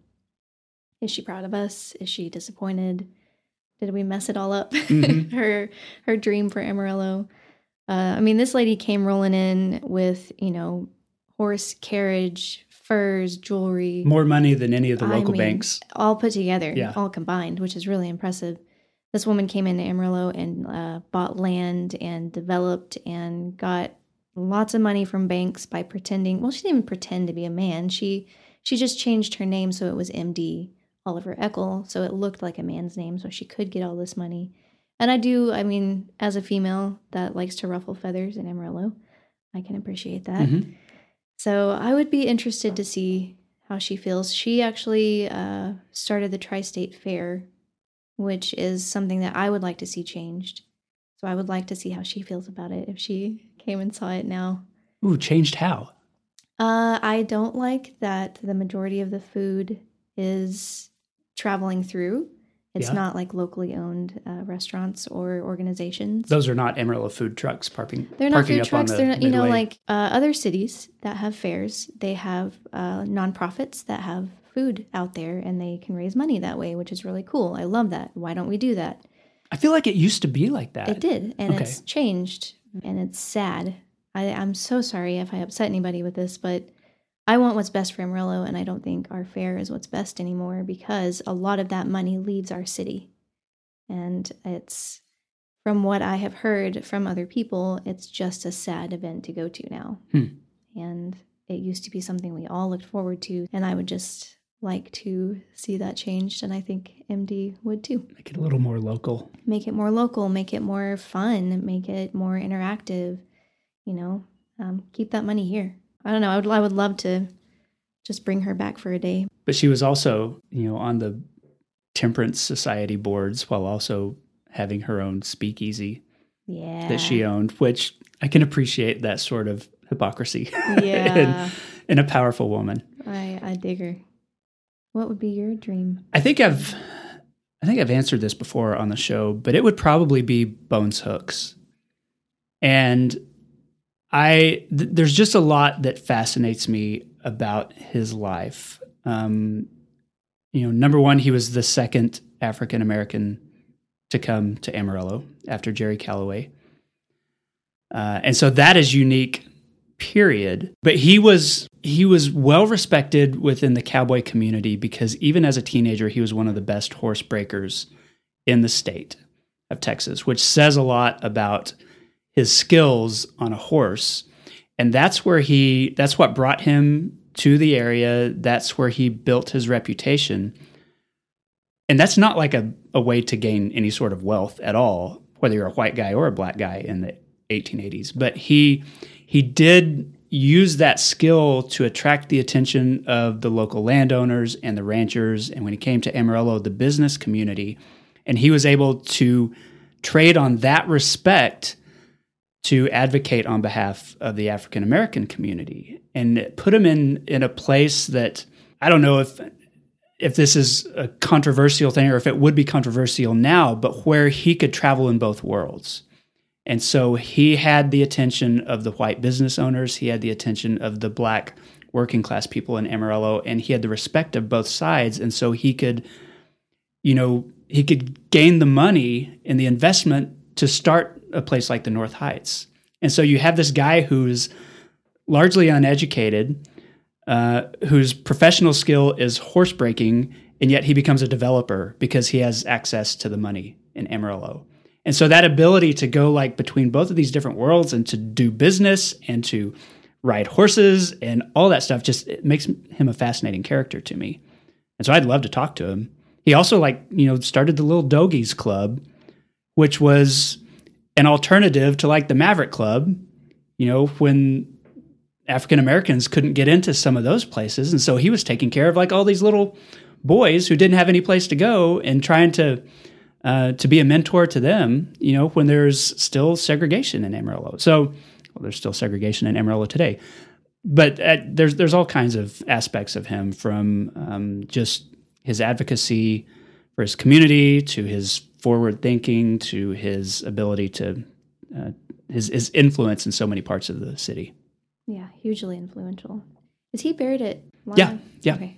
is she proud of us? Is she disappointed? did we mess it all up? Mm-hmm. her her dream for Amarillo. Uh, I mean, this lady came rolling in with you know horse carriage, furs, jewelry, more money than any of the local I mean, banks, all put together, yeah. all combined, which is really impressive. This woman came into Amarillo and uh, bought land and developed and got lots of money from banks by pretending. Well, she didn't even pretend to be a man. She she just changed her name so it was MD Oliver Eakle, so it looked like a man's name, so she could get all this money. And I do, I mean, as a female that likes to ruffle feathers in Amarillo, I can appreciate that. Mm-hmm. So I would be interested to see how she feels. She actually uh, started the Tri State Fair, which is something that I would like to see changed. So I would like to see how she feels about it if she came and saw it now. Ooh, changed how? Uh, I don't like that the majority of the food is traveling through. It's yeah. not like locally owned uh, restaurants or organizations. Those are not Amarillo food trucks parking. They're not food trucks. The they're not, you know, like uh, other cities that have fairs. They have uh, nonprofits that have food out there, and they can raise money that way, which is really cool. I love that. Why don't we do that? I feel like it used to be like that. It did, and okay. it's changed, and it's sad. I, I'm so sorry if I upset anybody with this, but I want what's best for Amarillo, and I don't think our fair is what's best anymore because a lot of that money leaves our city. And it's, from what I have heard from other people, it's just a sad event to go to now. Hmm. And it used to be something we all looked forward to. And I would just like to see that changed. And I think MD would too. Make it a little more local. Make it more local, make it more fun, make it more interactive, you know, um, keep that money here. I don't know. I would, I would love to just bring her back for a day. But she was also, you know, on the temperance society boards while also having her own speakeasy Yeah. that she owned, which I can appreciate that sort of hypocrisy Yeah. in, in a powerful woman. I, I dig her. What would be your dream? I think I've I think I've answered this before on the show, but it would probably be Bones Hooks. And I th- there's just a lot that fascinates me about his life. Um, you know, number one, he was the second African American to come to Amarillo after Jerry Calloway, uh, and so that is unique. Period. But he was he was well respected within the cowboy community because even as a teenager, he was one of the best horse breakers in the state of Texas, which says a lot about his skills on a horse. And that's where he that's what brought him to the area. That's where he built his reputation. And that's not like a, a way to gain any sort of wealth at all, whether you're a white guy or a black guy in the 1880s. But he he did use that skill to attract the attention of the local landowners and the ranchers. And when he came to Amarillo, the business community, and he was able to trade on that respect to advocate on behalf of the African American community and put him in in a place that I don't know if if this is a controversial thing or if it would be controversial now, but where he could travel in both worlds. And so he had the attention of the white business owners, he had the attention of the black working class people in Amarillo, and he had the respect of both sides. And so he could, you know, he could gain the money and the investment to start a place like the North Heights. And so you have this guy who's largely uneducated, uh, whose professional skill is horse breaking, and yet he becomes a developer because he has access to the money in Amarillo. And so that ability to go like between both of these different worlds and to do business and to ride horses and all that stuff just makes him a fascinating character to me. And so I'd love to talk to him. He also like, you know, started the little Dogies Club, which was an alternative to like the Maverick Club, you know, when African Americans couldn't get into some of those places. And so he was taking care of like all these little boys who didn't have any place to go and trying to uh, to be a mentor to them, you know, when there's still segregation in Amarillo. So well, there's still segregation in Amarillo today, but uh, there's there's all kinds of aspects of him from um, just his advocacy for his community to his forward thinking to his ability to uh, his his influence in so many parts of the city. Yeah, hugely influential. Is he buried at? Yeah, yeah. Okay.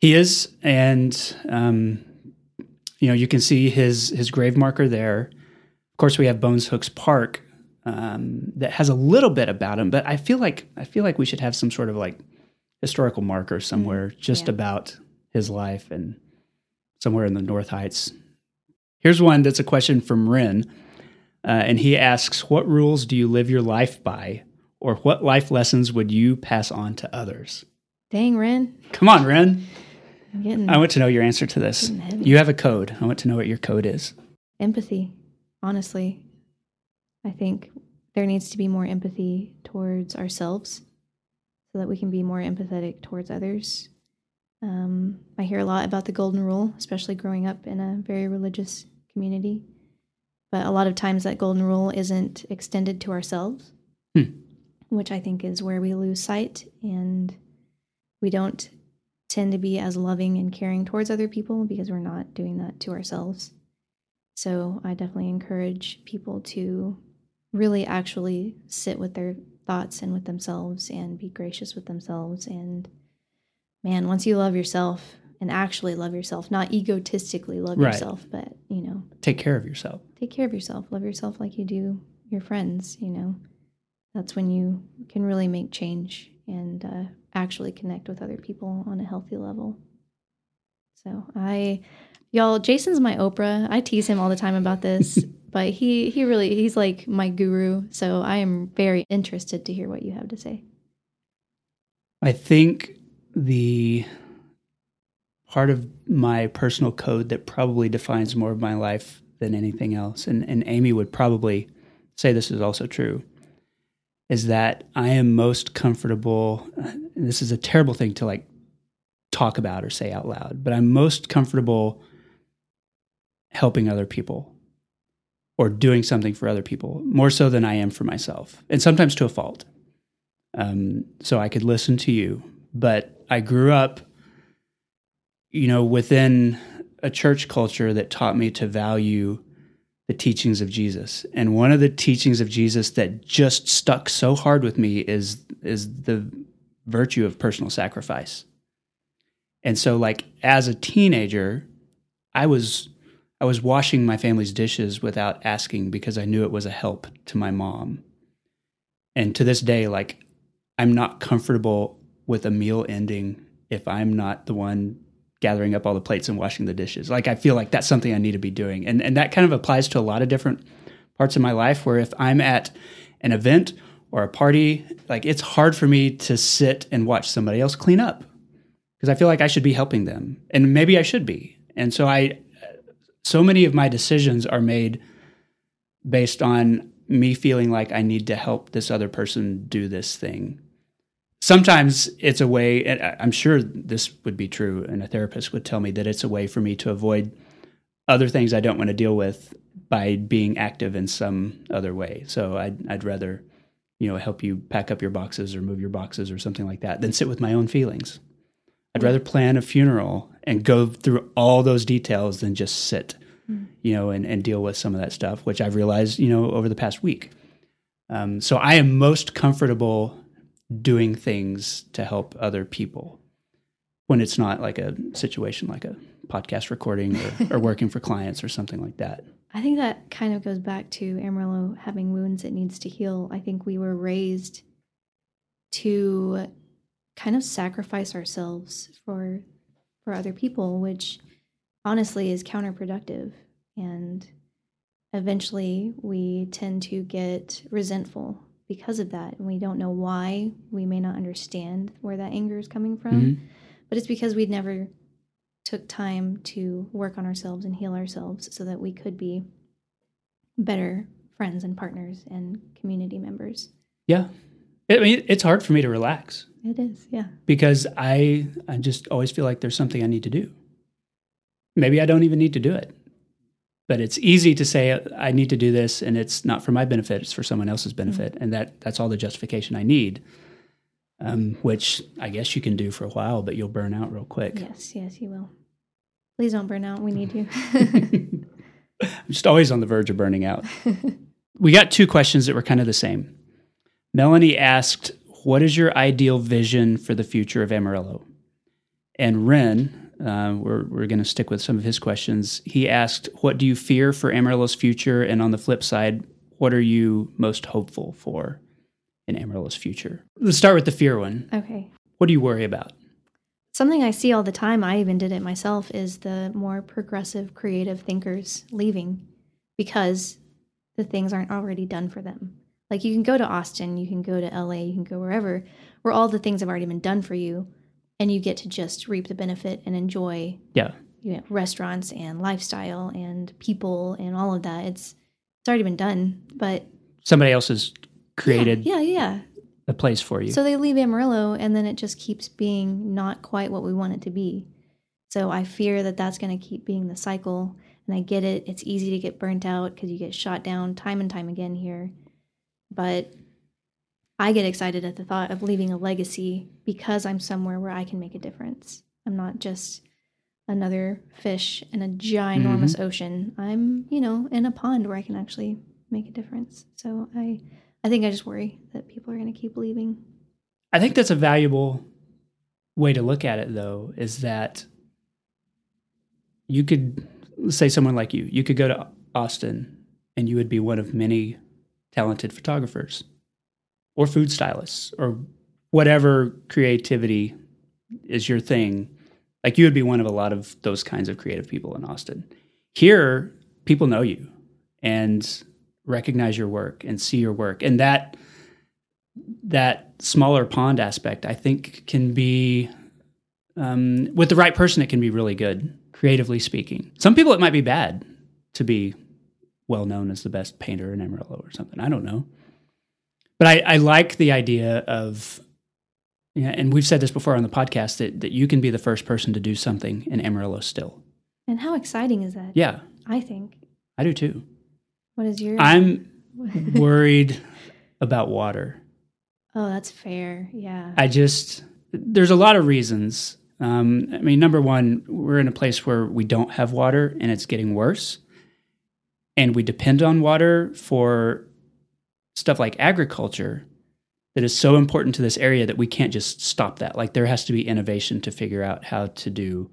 He is, and um, you know you can see his his grave marker there. Of course, we have Bones Hooks Park um, that has a little bit about him, but I feel like I feel like we should have some sort of like historical marker somewhere just yeah. about his life and somewhere in the North Heights. Here's one that's a question from Ren, uh, and he asks, "What rules do you live your life by, or what life lessons would you pass on to others?" Dang, Ren. Come on, Ren. I'm getting I want to know your answer to this. You have a code. I want to know what your code is. empathy. Honestly, I think there needs to be more empathy towards ourselves so that we can be more empathetic towards others. Um, I hear a lot about the golden rule, especially growing up in a very religious community. But a lot of times that golden rule isn't extended to ourselves, Hmm. which I think is where we lose sight and we don't tend to be as loving and caring towards other people because we're not doing that to ourselves. So I definitely encourage people to really actually sit with their thoughts and with themselves and be gracious with themselves. And man, once you love yourself and actually love yourself, not egotistically love Right. yourself, but you know, Take care of yourself. take care of yourself, love yourself like you do your friends, you know, that's when you can really make change and uh, actually connect with other people on a healthy level. So I, y'all, Jason's my Oprah. I tease him all the time about this, but he he really he's like my guru. So I am very interested to hear what you have to say. I think the part of my personal code that probably defines more of my life than anything else, and, and Amy would probably say this is also true, is that I am most comfortable. And this is a terrible thing to like talk about or say out loud, but I'm most comfortable helping other people or doing something for other people more so than I am for myself, and sometimes to a fault. Um, so I could listen to you, but I grew up, you know, within a church culture that taught me to value the teachings of Jesus. And one of the teachings of Jesus that just stuck so hard with me is is the virtue of personal sacrifice. And so like as a teenager, I was I was washing my family's dishes without asking because I knew it was a help to my mom. And to this day like I'm not comfortable with a meal ending if I'm not the one gathering up all the plates and washing the dishes. Like I feel like that's something I need to be doing. And and that kind of applies to a lot of different parts of my life where if I'm at an event or a party, like it's hard for me to sit and watch somebody else clean up because I feel like I should be helping them. And maybe I should be. And so I so many of my decisions are made based on me feeling like I need to help this other person do this thing sometimes it's a way and i'm sure this would be true and a therapist would tell me that it's a way for me to avoid other things i don't want to deal with by being active in some other way. So i'd, I'd rather you know help you pack up your boxes or move your boxes or something like that than sit with my own feelings. I'd rather plan a funeral and go through all those details than just sit you know and, and deal with some of that stuff which i've realized you know over the past week. Um, so i am most comfortable doing things to help other people when it's not like a situation like a podcast recording or, or working for clients or something like that. I think that kind of goes back to Amarillo having wounds it needs to heal. I think we were raised to kind of sacrifice ourselves for for other people, which honestly is counterproductive. And eventually we tend to get resentful because of that. And we don't know why. We may not understand where that anger is coming from. Mm-hmm. But it's because we never took time to work on ourselves and heal ourselves so that we could be better friends and partners and community members. Yeah. I mean, it's hard for me to relax. It is, yeah. Because I, I just always feel like there's something I need to do. Maybe I don't even need to do it but it's easy to say I need to do this and it's not for my benefit, it's for someone else's mm-hmm. benefit. Mm-hmm. And that that's all the justification I need. Um, which I guess you can do for a while, but you'll burn out real quick. Yes, yes, you will. Please don't burn out. We need you. I'm just always on the verge of burning out. we got two questions that were kind of the same. Melanie asked, What is your ideal vision for the future of Amarillo? And Ren uh, we're we're going to stick with some of his questions. He asked, "What do you fear for Amarillo's future?" And on the flip side, what are you most hopeful for in Amarillo's future? Let's start with the fear one. Okay. What do you worry about? Something I see all the time, I even did it myself, is the more progressive, creative thinkers leaving because the things aren't already done for them. Like you can go to Austin, you can go to LA, you can go wherever, where all the things have already been done for you and you get to just reap the benefit and enjoy yeah. you know, restaurants and lifestyle and people and all of that. It's it's already been done but somebody else has created yeah yeah, yeah. a place for you. So they leave amarillo and then it just keeps being not quite what we want it to be. So i fear that that's going to keep being the cycle and i get it. It's easy to get burnt out because you get shot down time and time again here. But I get excited at the thought of leaving a legacy because I'm somewhere where I can make a difference. I'm not just another fish in a ginormous mm-hmm. ocean. I'm, you know, in a pond where I can actually make a difference. So I I think I just worry that people are going to keep leaving. I think that's a valuable way to look at it though is that you could say someone like you, you could go to Austin and you would be one of many talented photographers or food stylists or whatever creativity is your thing. Like you would be one of a lot of those kinds of creative people in Austin. Here, people know you and recognize your work and see your work. And that that smaller pond aspect, I think, can be um, with the right person, it can be really good, creatively speaking. Some people, it might be bad to be well known as the best painter in Amarillo or something. I don't know. But I, I like the idea of, yeah, and we've said this before on the podcast that, that you can be the first person to do something in Amarillo still. And how exciting is that? Yeah, I think. I do too. What is your? I'm worried about water. oh, that's fair. Yeah. I just, there's a lot of reasons. Um, I mean, number one, we're in a place where we don't have water and it's getting worse. And we depend on water for stuff like agriculture that is so important to this area that we can't just stop that. Like there has to be innovation to figure out how to do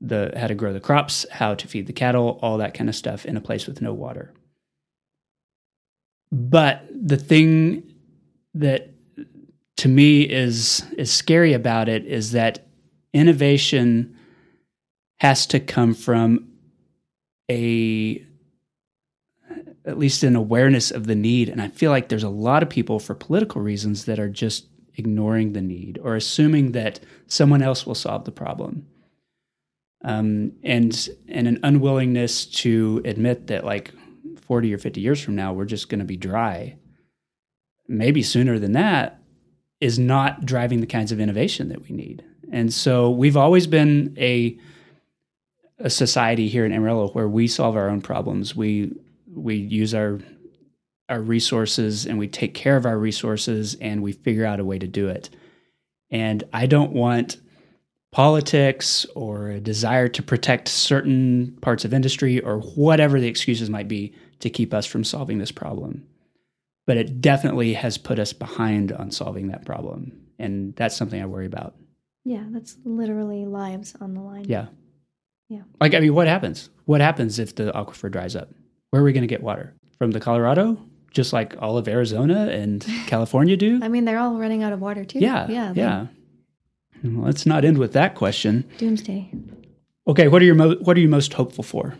the how to grow the crops, how to feed the cattle, all that kind of stuff in a place with no water. But the thing that to me is is scary about it is that innovation has to come from a at least an awareness of the need. And i feel like there's a lot of people for political reasons that are just ignoring the need or assuming that someone else will solve the problem. Um, and and an unwillingness to admit that like 40 or 50 years from now we're just going to be dry maybe sooner than that is not driving the kinds of innovation that we need. And so we've always been a a society here in Amarillo where we solve our own problems. We we use our our resources and we take care of our resources and we figure out a way to do it. And I don't want politics or a desire to protect certain parts of industry or whatever the excuses might be to keep us from solving this problem. But it definitely has put us behind on solving that problem. And that's something I worry about. yeah, that's literally lives on the line. Yeah. Yeah. Like, I mean, what happens? What happens if the aquifer dries up? Where are we going to get water? From the Colorado? Just like all of Arizona and California do? I mean, they're all running out of water too. yeah. Yeah. Yeah. Let's not end with that question. Doomsday. Okay. What are your mo- what are you most hopeful for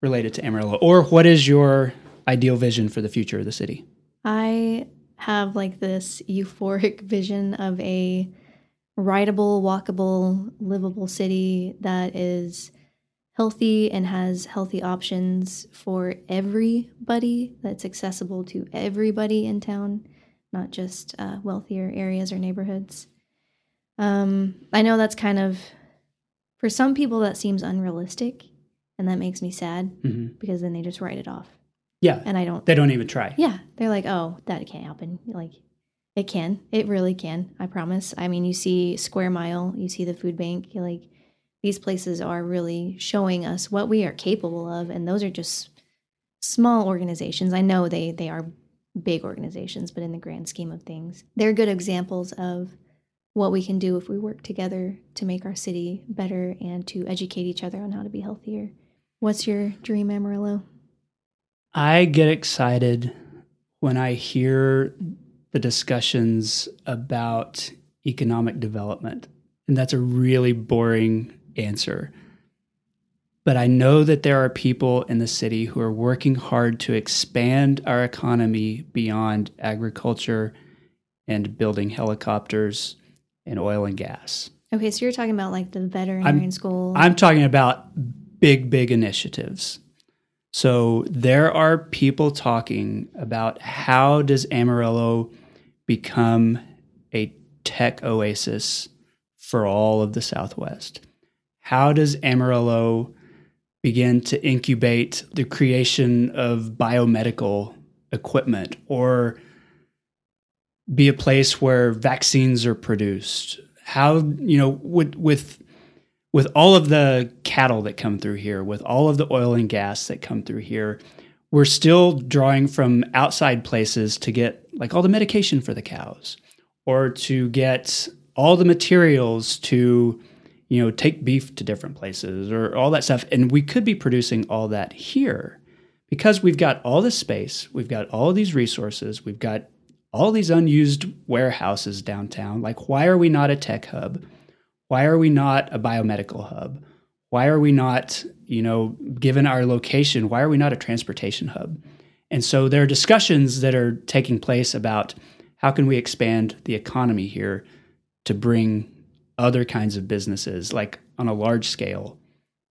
related to Amarillo? Or what is your ideal vision for the future of the city? I have like this euphoric vision of a rideable, walkable, livable city that is healthy and has healthy options for everybody that's accessible to everybody in town, not just uh, wealthier areas or neighborhoods. Um, I know that's kind of, for some people, that seems unrealistic, and that makes me sad hmm because then they just write it off. Yeah. And I don't They don't even try. yeah, they're like, oh, that can't happen. Like, it can. It really can. I promise. I mean, you see Square Mile, you see the food bank. You're like, these places are really showing us what we are capable of, and those are just small organizations. I know they they are big organizations, but in the grand scheme of things, they're good examples of what we can do if we work together to make our city better and to educate each other on how to be healthier. What's your dream, Amarillo? I get excited when I hear the discussions about economic development. And that's a really boring answer. But I know that there are people in the city who are working hard to expand our economy beyond agriculture and building helicopters and oil and gas. Okay, so you're talking about like the veterinarian school. I'm talking about big, big initiatives. So there are people talking about how does Amarillo become a tech oasis for all of the Southwest? How does Amarillo begin to incubate the creation of biomedical equipment or be a place where vaccines are produced? How, you know, with, with with all of the cattle that come through here, with all of the oil and gas that come through here, we're still drawing from outside places to get like all the medication for the cows or to get all the materials to you know take beef to different places or all that stuff and we could be producing all that here because we've got all this space we've got all these resources we've got all these unused warehouses downtown like why are we not a tech hub why are we not a biomedical hub? Why are we not, you know, given our location, why are we not a transportation hub? And so there are discussions that are taking place about how can we expand the economy here to bring other kinds of businesses, like on a large scale,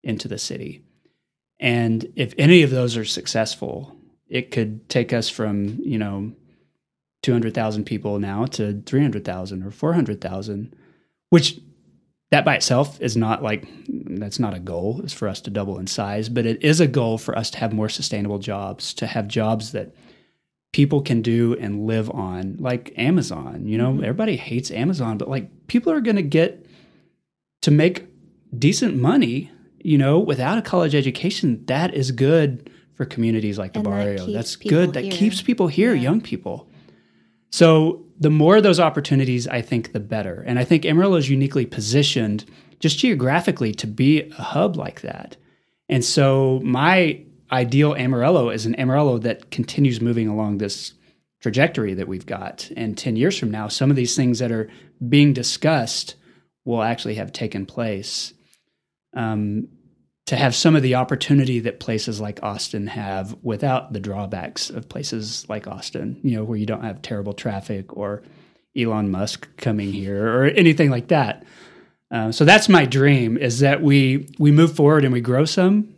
into the city? And if any of those are successful, it could take us from, you know, 200,000 people now to 300,000 or 400,000, which that by itself is not like that's not a goal is for us to double in size but it is a goal for us to have more sustainable jobs to have jobs that people can do and live on like amazon you know mm-hmm. everybody hates amazon but like people are going to get to make decent money you know without a college education that is good for communities like the and barrio that that's good that keeps people here yeah. young people so the more those opportunities, I think, the better. And I think Amarillo is uniquely positioned just geographically to be a hub like that. And so my ideal Amarillo is an Amarillo that continues moving along this trajectory that we've got. And 10 years from now, some of these things that are being discussed will actually have taken place. Um, to have some of the opportunity that places like Austin have without the drawbacks of places like Austin, you know, where you don't have terrible traffic or Elon Musk coming here or anything like that. Uh, so that's my dream is that we we move forward and we grow some,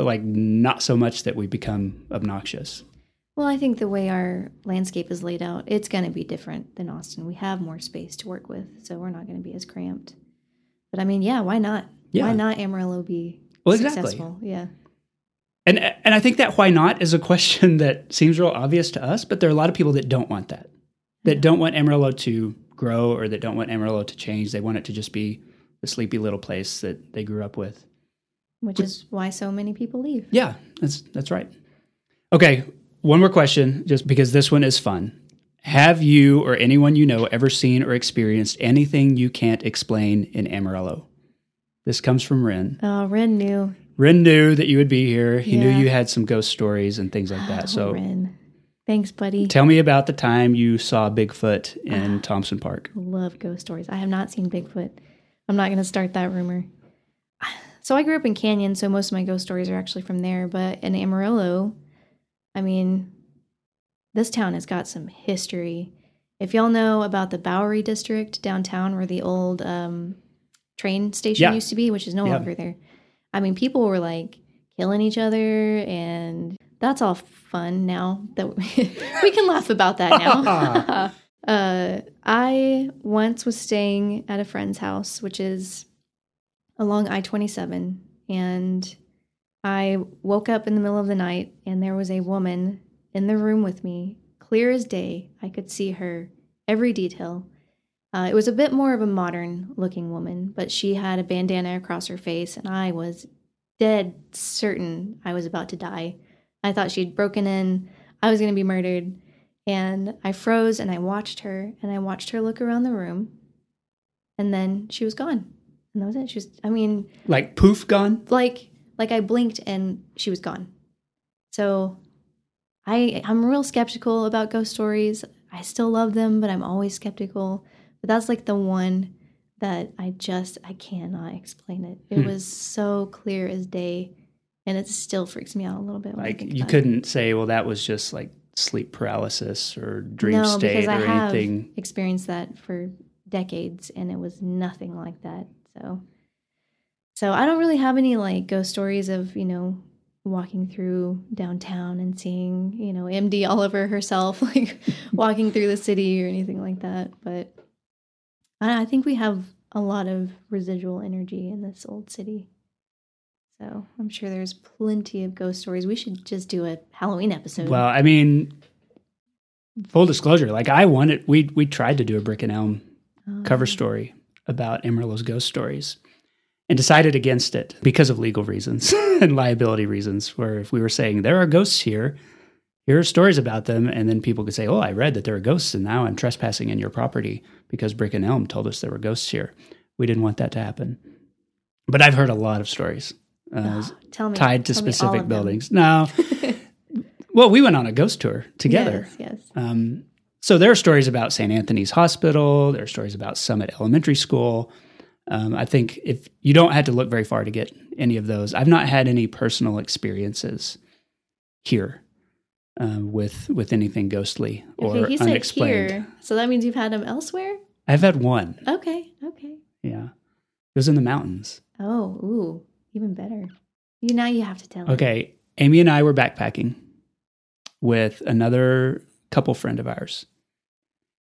but like not so much that we become obnoxious. Well, I think the way our landscape is laid out, it's going to be different than Austin. We have more space to work with, so we're not going to be as cramped. But I mean, yeah, why not? Yeah. Why not Amarillo be well, exactly. successful. Yeah. And and I think that why not is a question that seems real obvious to us, but there are a lot of people that don't want that. That don't want Amarillo to grow or that don't want Amarillo to change. They want it to just be the sleepy little place that they grew up with. Which is why so many people leave. Yeah, that's that's right. Okay, one more question just because this one is fun. Have you or anyone you know ever seen or experienced anything you can't explain in Amarillo? This comes from Ren. Oh, Ren knew. Ren knew that you would be here. He yeah. knew you had some ghost stories and things like that. Oh, so, Ren. Thanks, buddy. Tell me about the time you saw Bigfoot in ah, Thompson Park. Love ghost stories. I have not seen Bigfoot. I'm not going to start that rumor. So I grew up in Canyon, so most of my ghost stories are actually from there. But in Amarillo, I mean, this town has got some history. If y'all know about the Bowery District downtown, where the old um, train station yeah. used to be, which is no yeah. longer there. I mean, people were like killing each other, and that's all fun now that we can laugh about that now. uh, I once was staying at a friend's house, which is along I 27, and I woke up in the middle of the night, and there was a woman in the room with me, clear as day. I could see her, every detail. Uh, it was a bit more of a modern looking woman, but she had a bandana across her face, and I was dead certain I was about to die. I thought she'd broken in, I was going to be murdered. And I froze and I watched her, and I watched her look around the room, and then she was gone. And that was it. She was, I mean, like poof, gone? Like, like I blinked and she was gone. So I, I'm real skeptical about ghost stories. I still love them, but I'm always skeptical. But that's like the one that I just I cannot explain it. It hmm. was so clear as day, and it still freaks me out a little bit. Like you couldn't it. say, well, that was just like sleep paralysis or dream no, state or I anything. Have experienced that for decades, and it was nothing like that. So, so I don't really have any like ghost stories of you know walking through downtown and seeing you know MD all over herself, like walking through the city or anything like that. But I think we have a lot of residual energy in this old city. So I'm sure there's plenty of ghost stories. We should just do a Halloween episode. Well, I mean, full disclosure, like I wanted, we we tried to do a Brick and Elm oh. cover story about Amarillo's ghost stories, and decided against it because of legal reasons and liability reasons. Where if we were saying there are ghosts here, here are stories about them, and then people could say, "Oh, I read that there are ghosts, and now I'm trespassing in your property because Brick and Elm told us there were ghosts here." We didn't want that to happen. But I've heard a lot of stories uh, oh, me, tied to specific buildings. No, well, we went on a ghost tour together. Yes, yes. Um, so there are stories about St. Anthony's Hospital. There are stories about Summit Elementary School. Um, I think if you don't have to look very far to get any of those, I've not had any personal experiences here uh, with with anything ghostly or okay, he said unexplained. here, so that means you've had them elsewhere. I've had one. Okay, okay. Yeah, it was in the mountains. Oh, ooh, even better. You now you have to tell. Okay, Amy and I were backpacking with another couple friend of ours,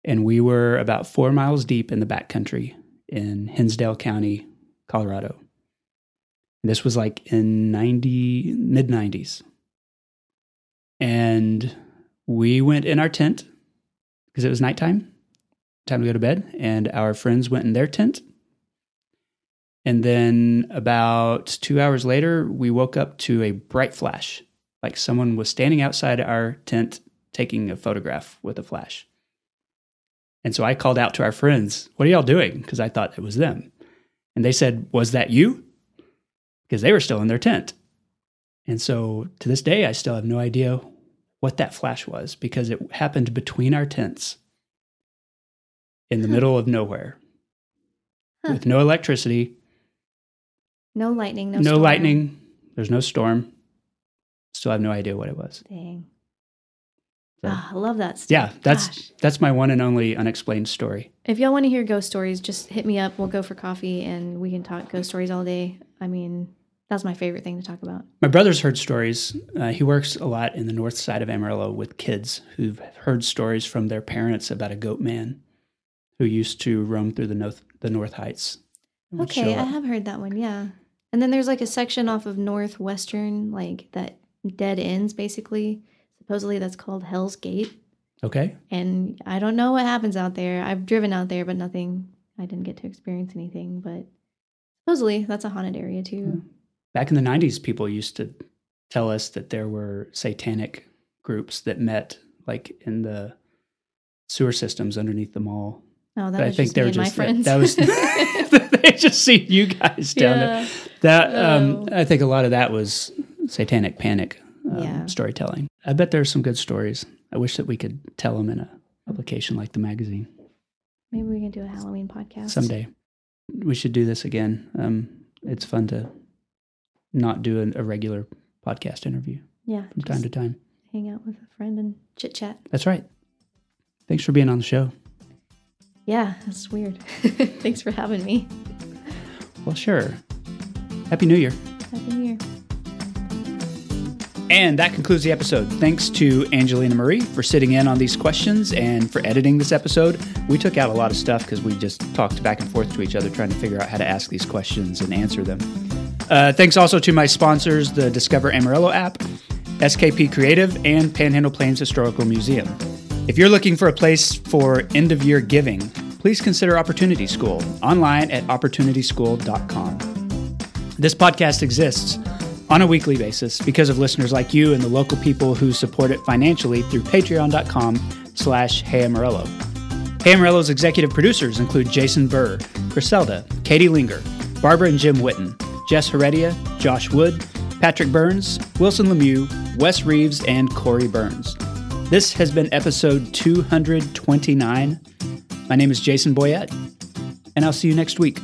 and we were about four miles deep in the backcountry in Hinsdale County, Colorado. This was like in ninety mid nineties, and we went in our tent because it was nighttime, time to go to bed, and our friends went in their tent. And then about two hours later, we woke up to a bright flash, like someone was standing outside our tent taking a photograph with a flash. And so I called out to our friends, What are y'all doing? Because I thought it was them. And they said, Was that you? Because they were still in their tent. And so to this day, I still have no idea what that flash was because it happened between our tents in the Huh. middle of nowhere Huh. with no electricity, No lightning. No. no, storm. lightning, there's no storm. Still have no idea what it was. Dang. So, Ah, I love that. Stuff. yeah, that's Gosh. that's my one and only unexplained story. If y'all want to hear ghost stories, just hit me up. We'll go for coffee and we can talk ghost stories all day. I mean, that's my favorite thing to talk about. My brother's heard stories. Uh, he works a lot in the north side of Amarillo with kids who've heard stories from their parents about a goat man who used to roam through the north the North Heights. Okay, I have heard that one. Yeah. And then there's like a section off of Northwestern, like that dead ends, basically. Supposedly that's called Hell's Gate. Okay. And I don't know what happens out there. I've driven out there, but nothing. I didn't get to experience anything. But supposedly that's a haunted area too. Back in the 90s, people used to tell us that there were satanic groups that met like in the sewer systems underneath the mall. Oh, that I was think just they me were and my just friends. that, was they just see you guys down there. That um, Oh. I think a lot of that was satanic panic um, Yeah. storytelling. I bet there's some good stories. I wish that we could tell them in a publication like the magazine Maybe we can do a Halloween podcast someday. We should do this again. Um, it's fun to not do an, a regular podcast interview Yeah, from time to time. hang out with a friend and chit chat. That's right. Thanks for being on the show. Yeah, that's weird. Thanks for having me. Well, sure. Happy New Year. Happy New Year. And that concludes the episode. Thanks to Angelina Marie for sitting in on these questions and for editing this episode. We took out a lot of stuff because we just talked back and forth to each other trying to figure out how to ask these questions and answer them. Uh, thanks also to my sponsors, the Discover Amarillo app, SKP Creative, and Panhandle Plains Historical Museum. If you're looking for a place for end of year giving, please consider Opportunity School online at opportunityschool.com. This podcast exists on a weekly basis because of listeners like you and the local people who support it financially through patreon.com slash Hey Amarillo. Hey Amarillo's executive producers include Jason Burr, Griselda, Katie Linger, Barbara and Jim Witten, Jess Heredia, Josh Wood, Patrick Burns, Wilson Lemieux, Wes Reeves, and Corey Burns. This has been episode 229. My name is Jason Boyett, and I'll see you next week.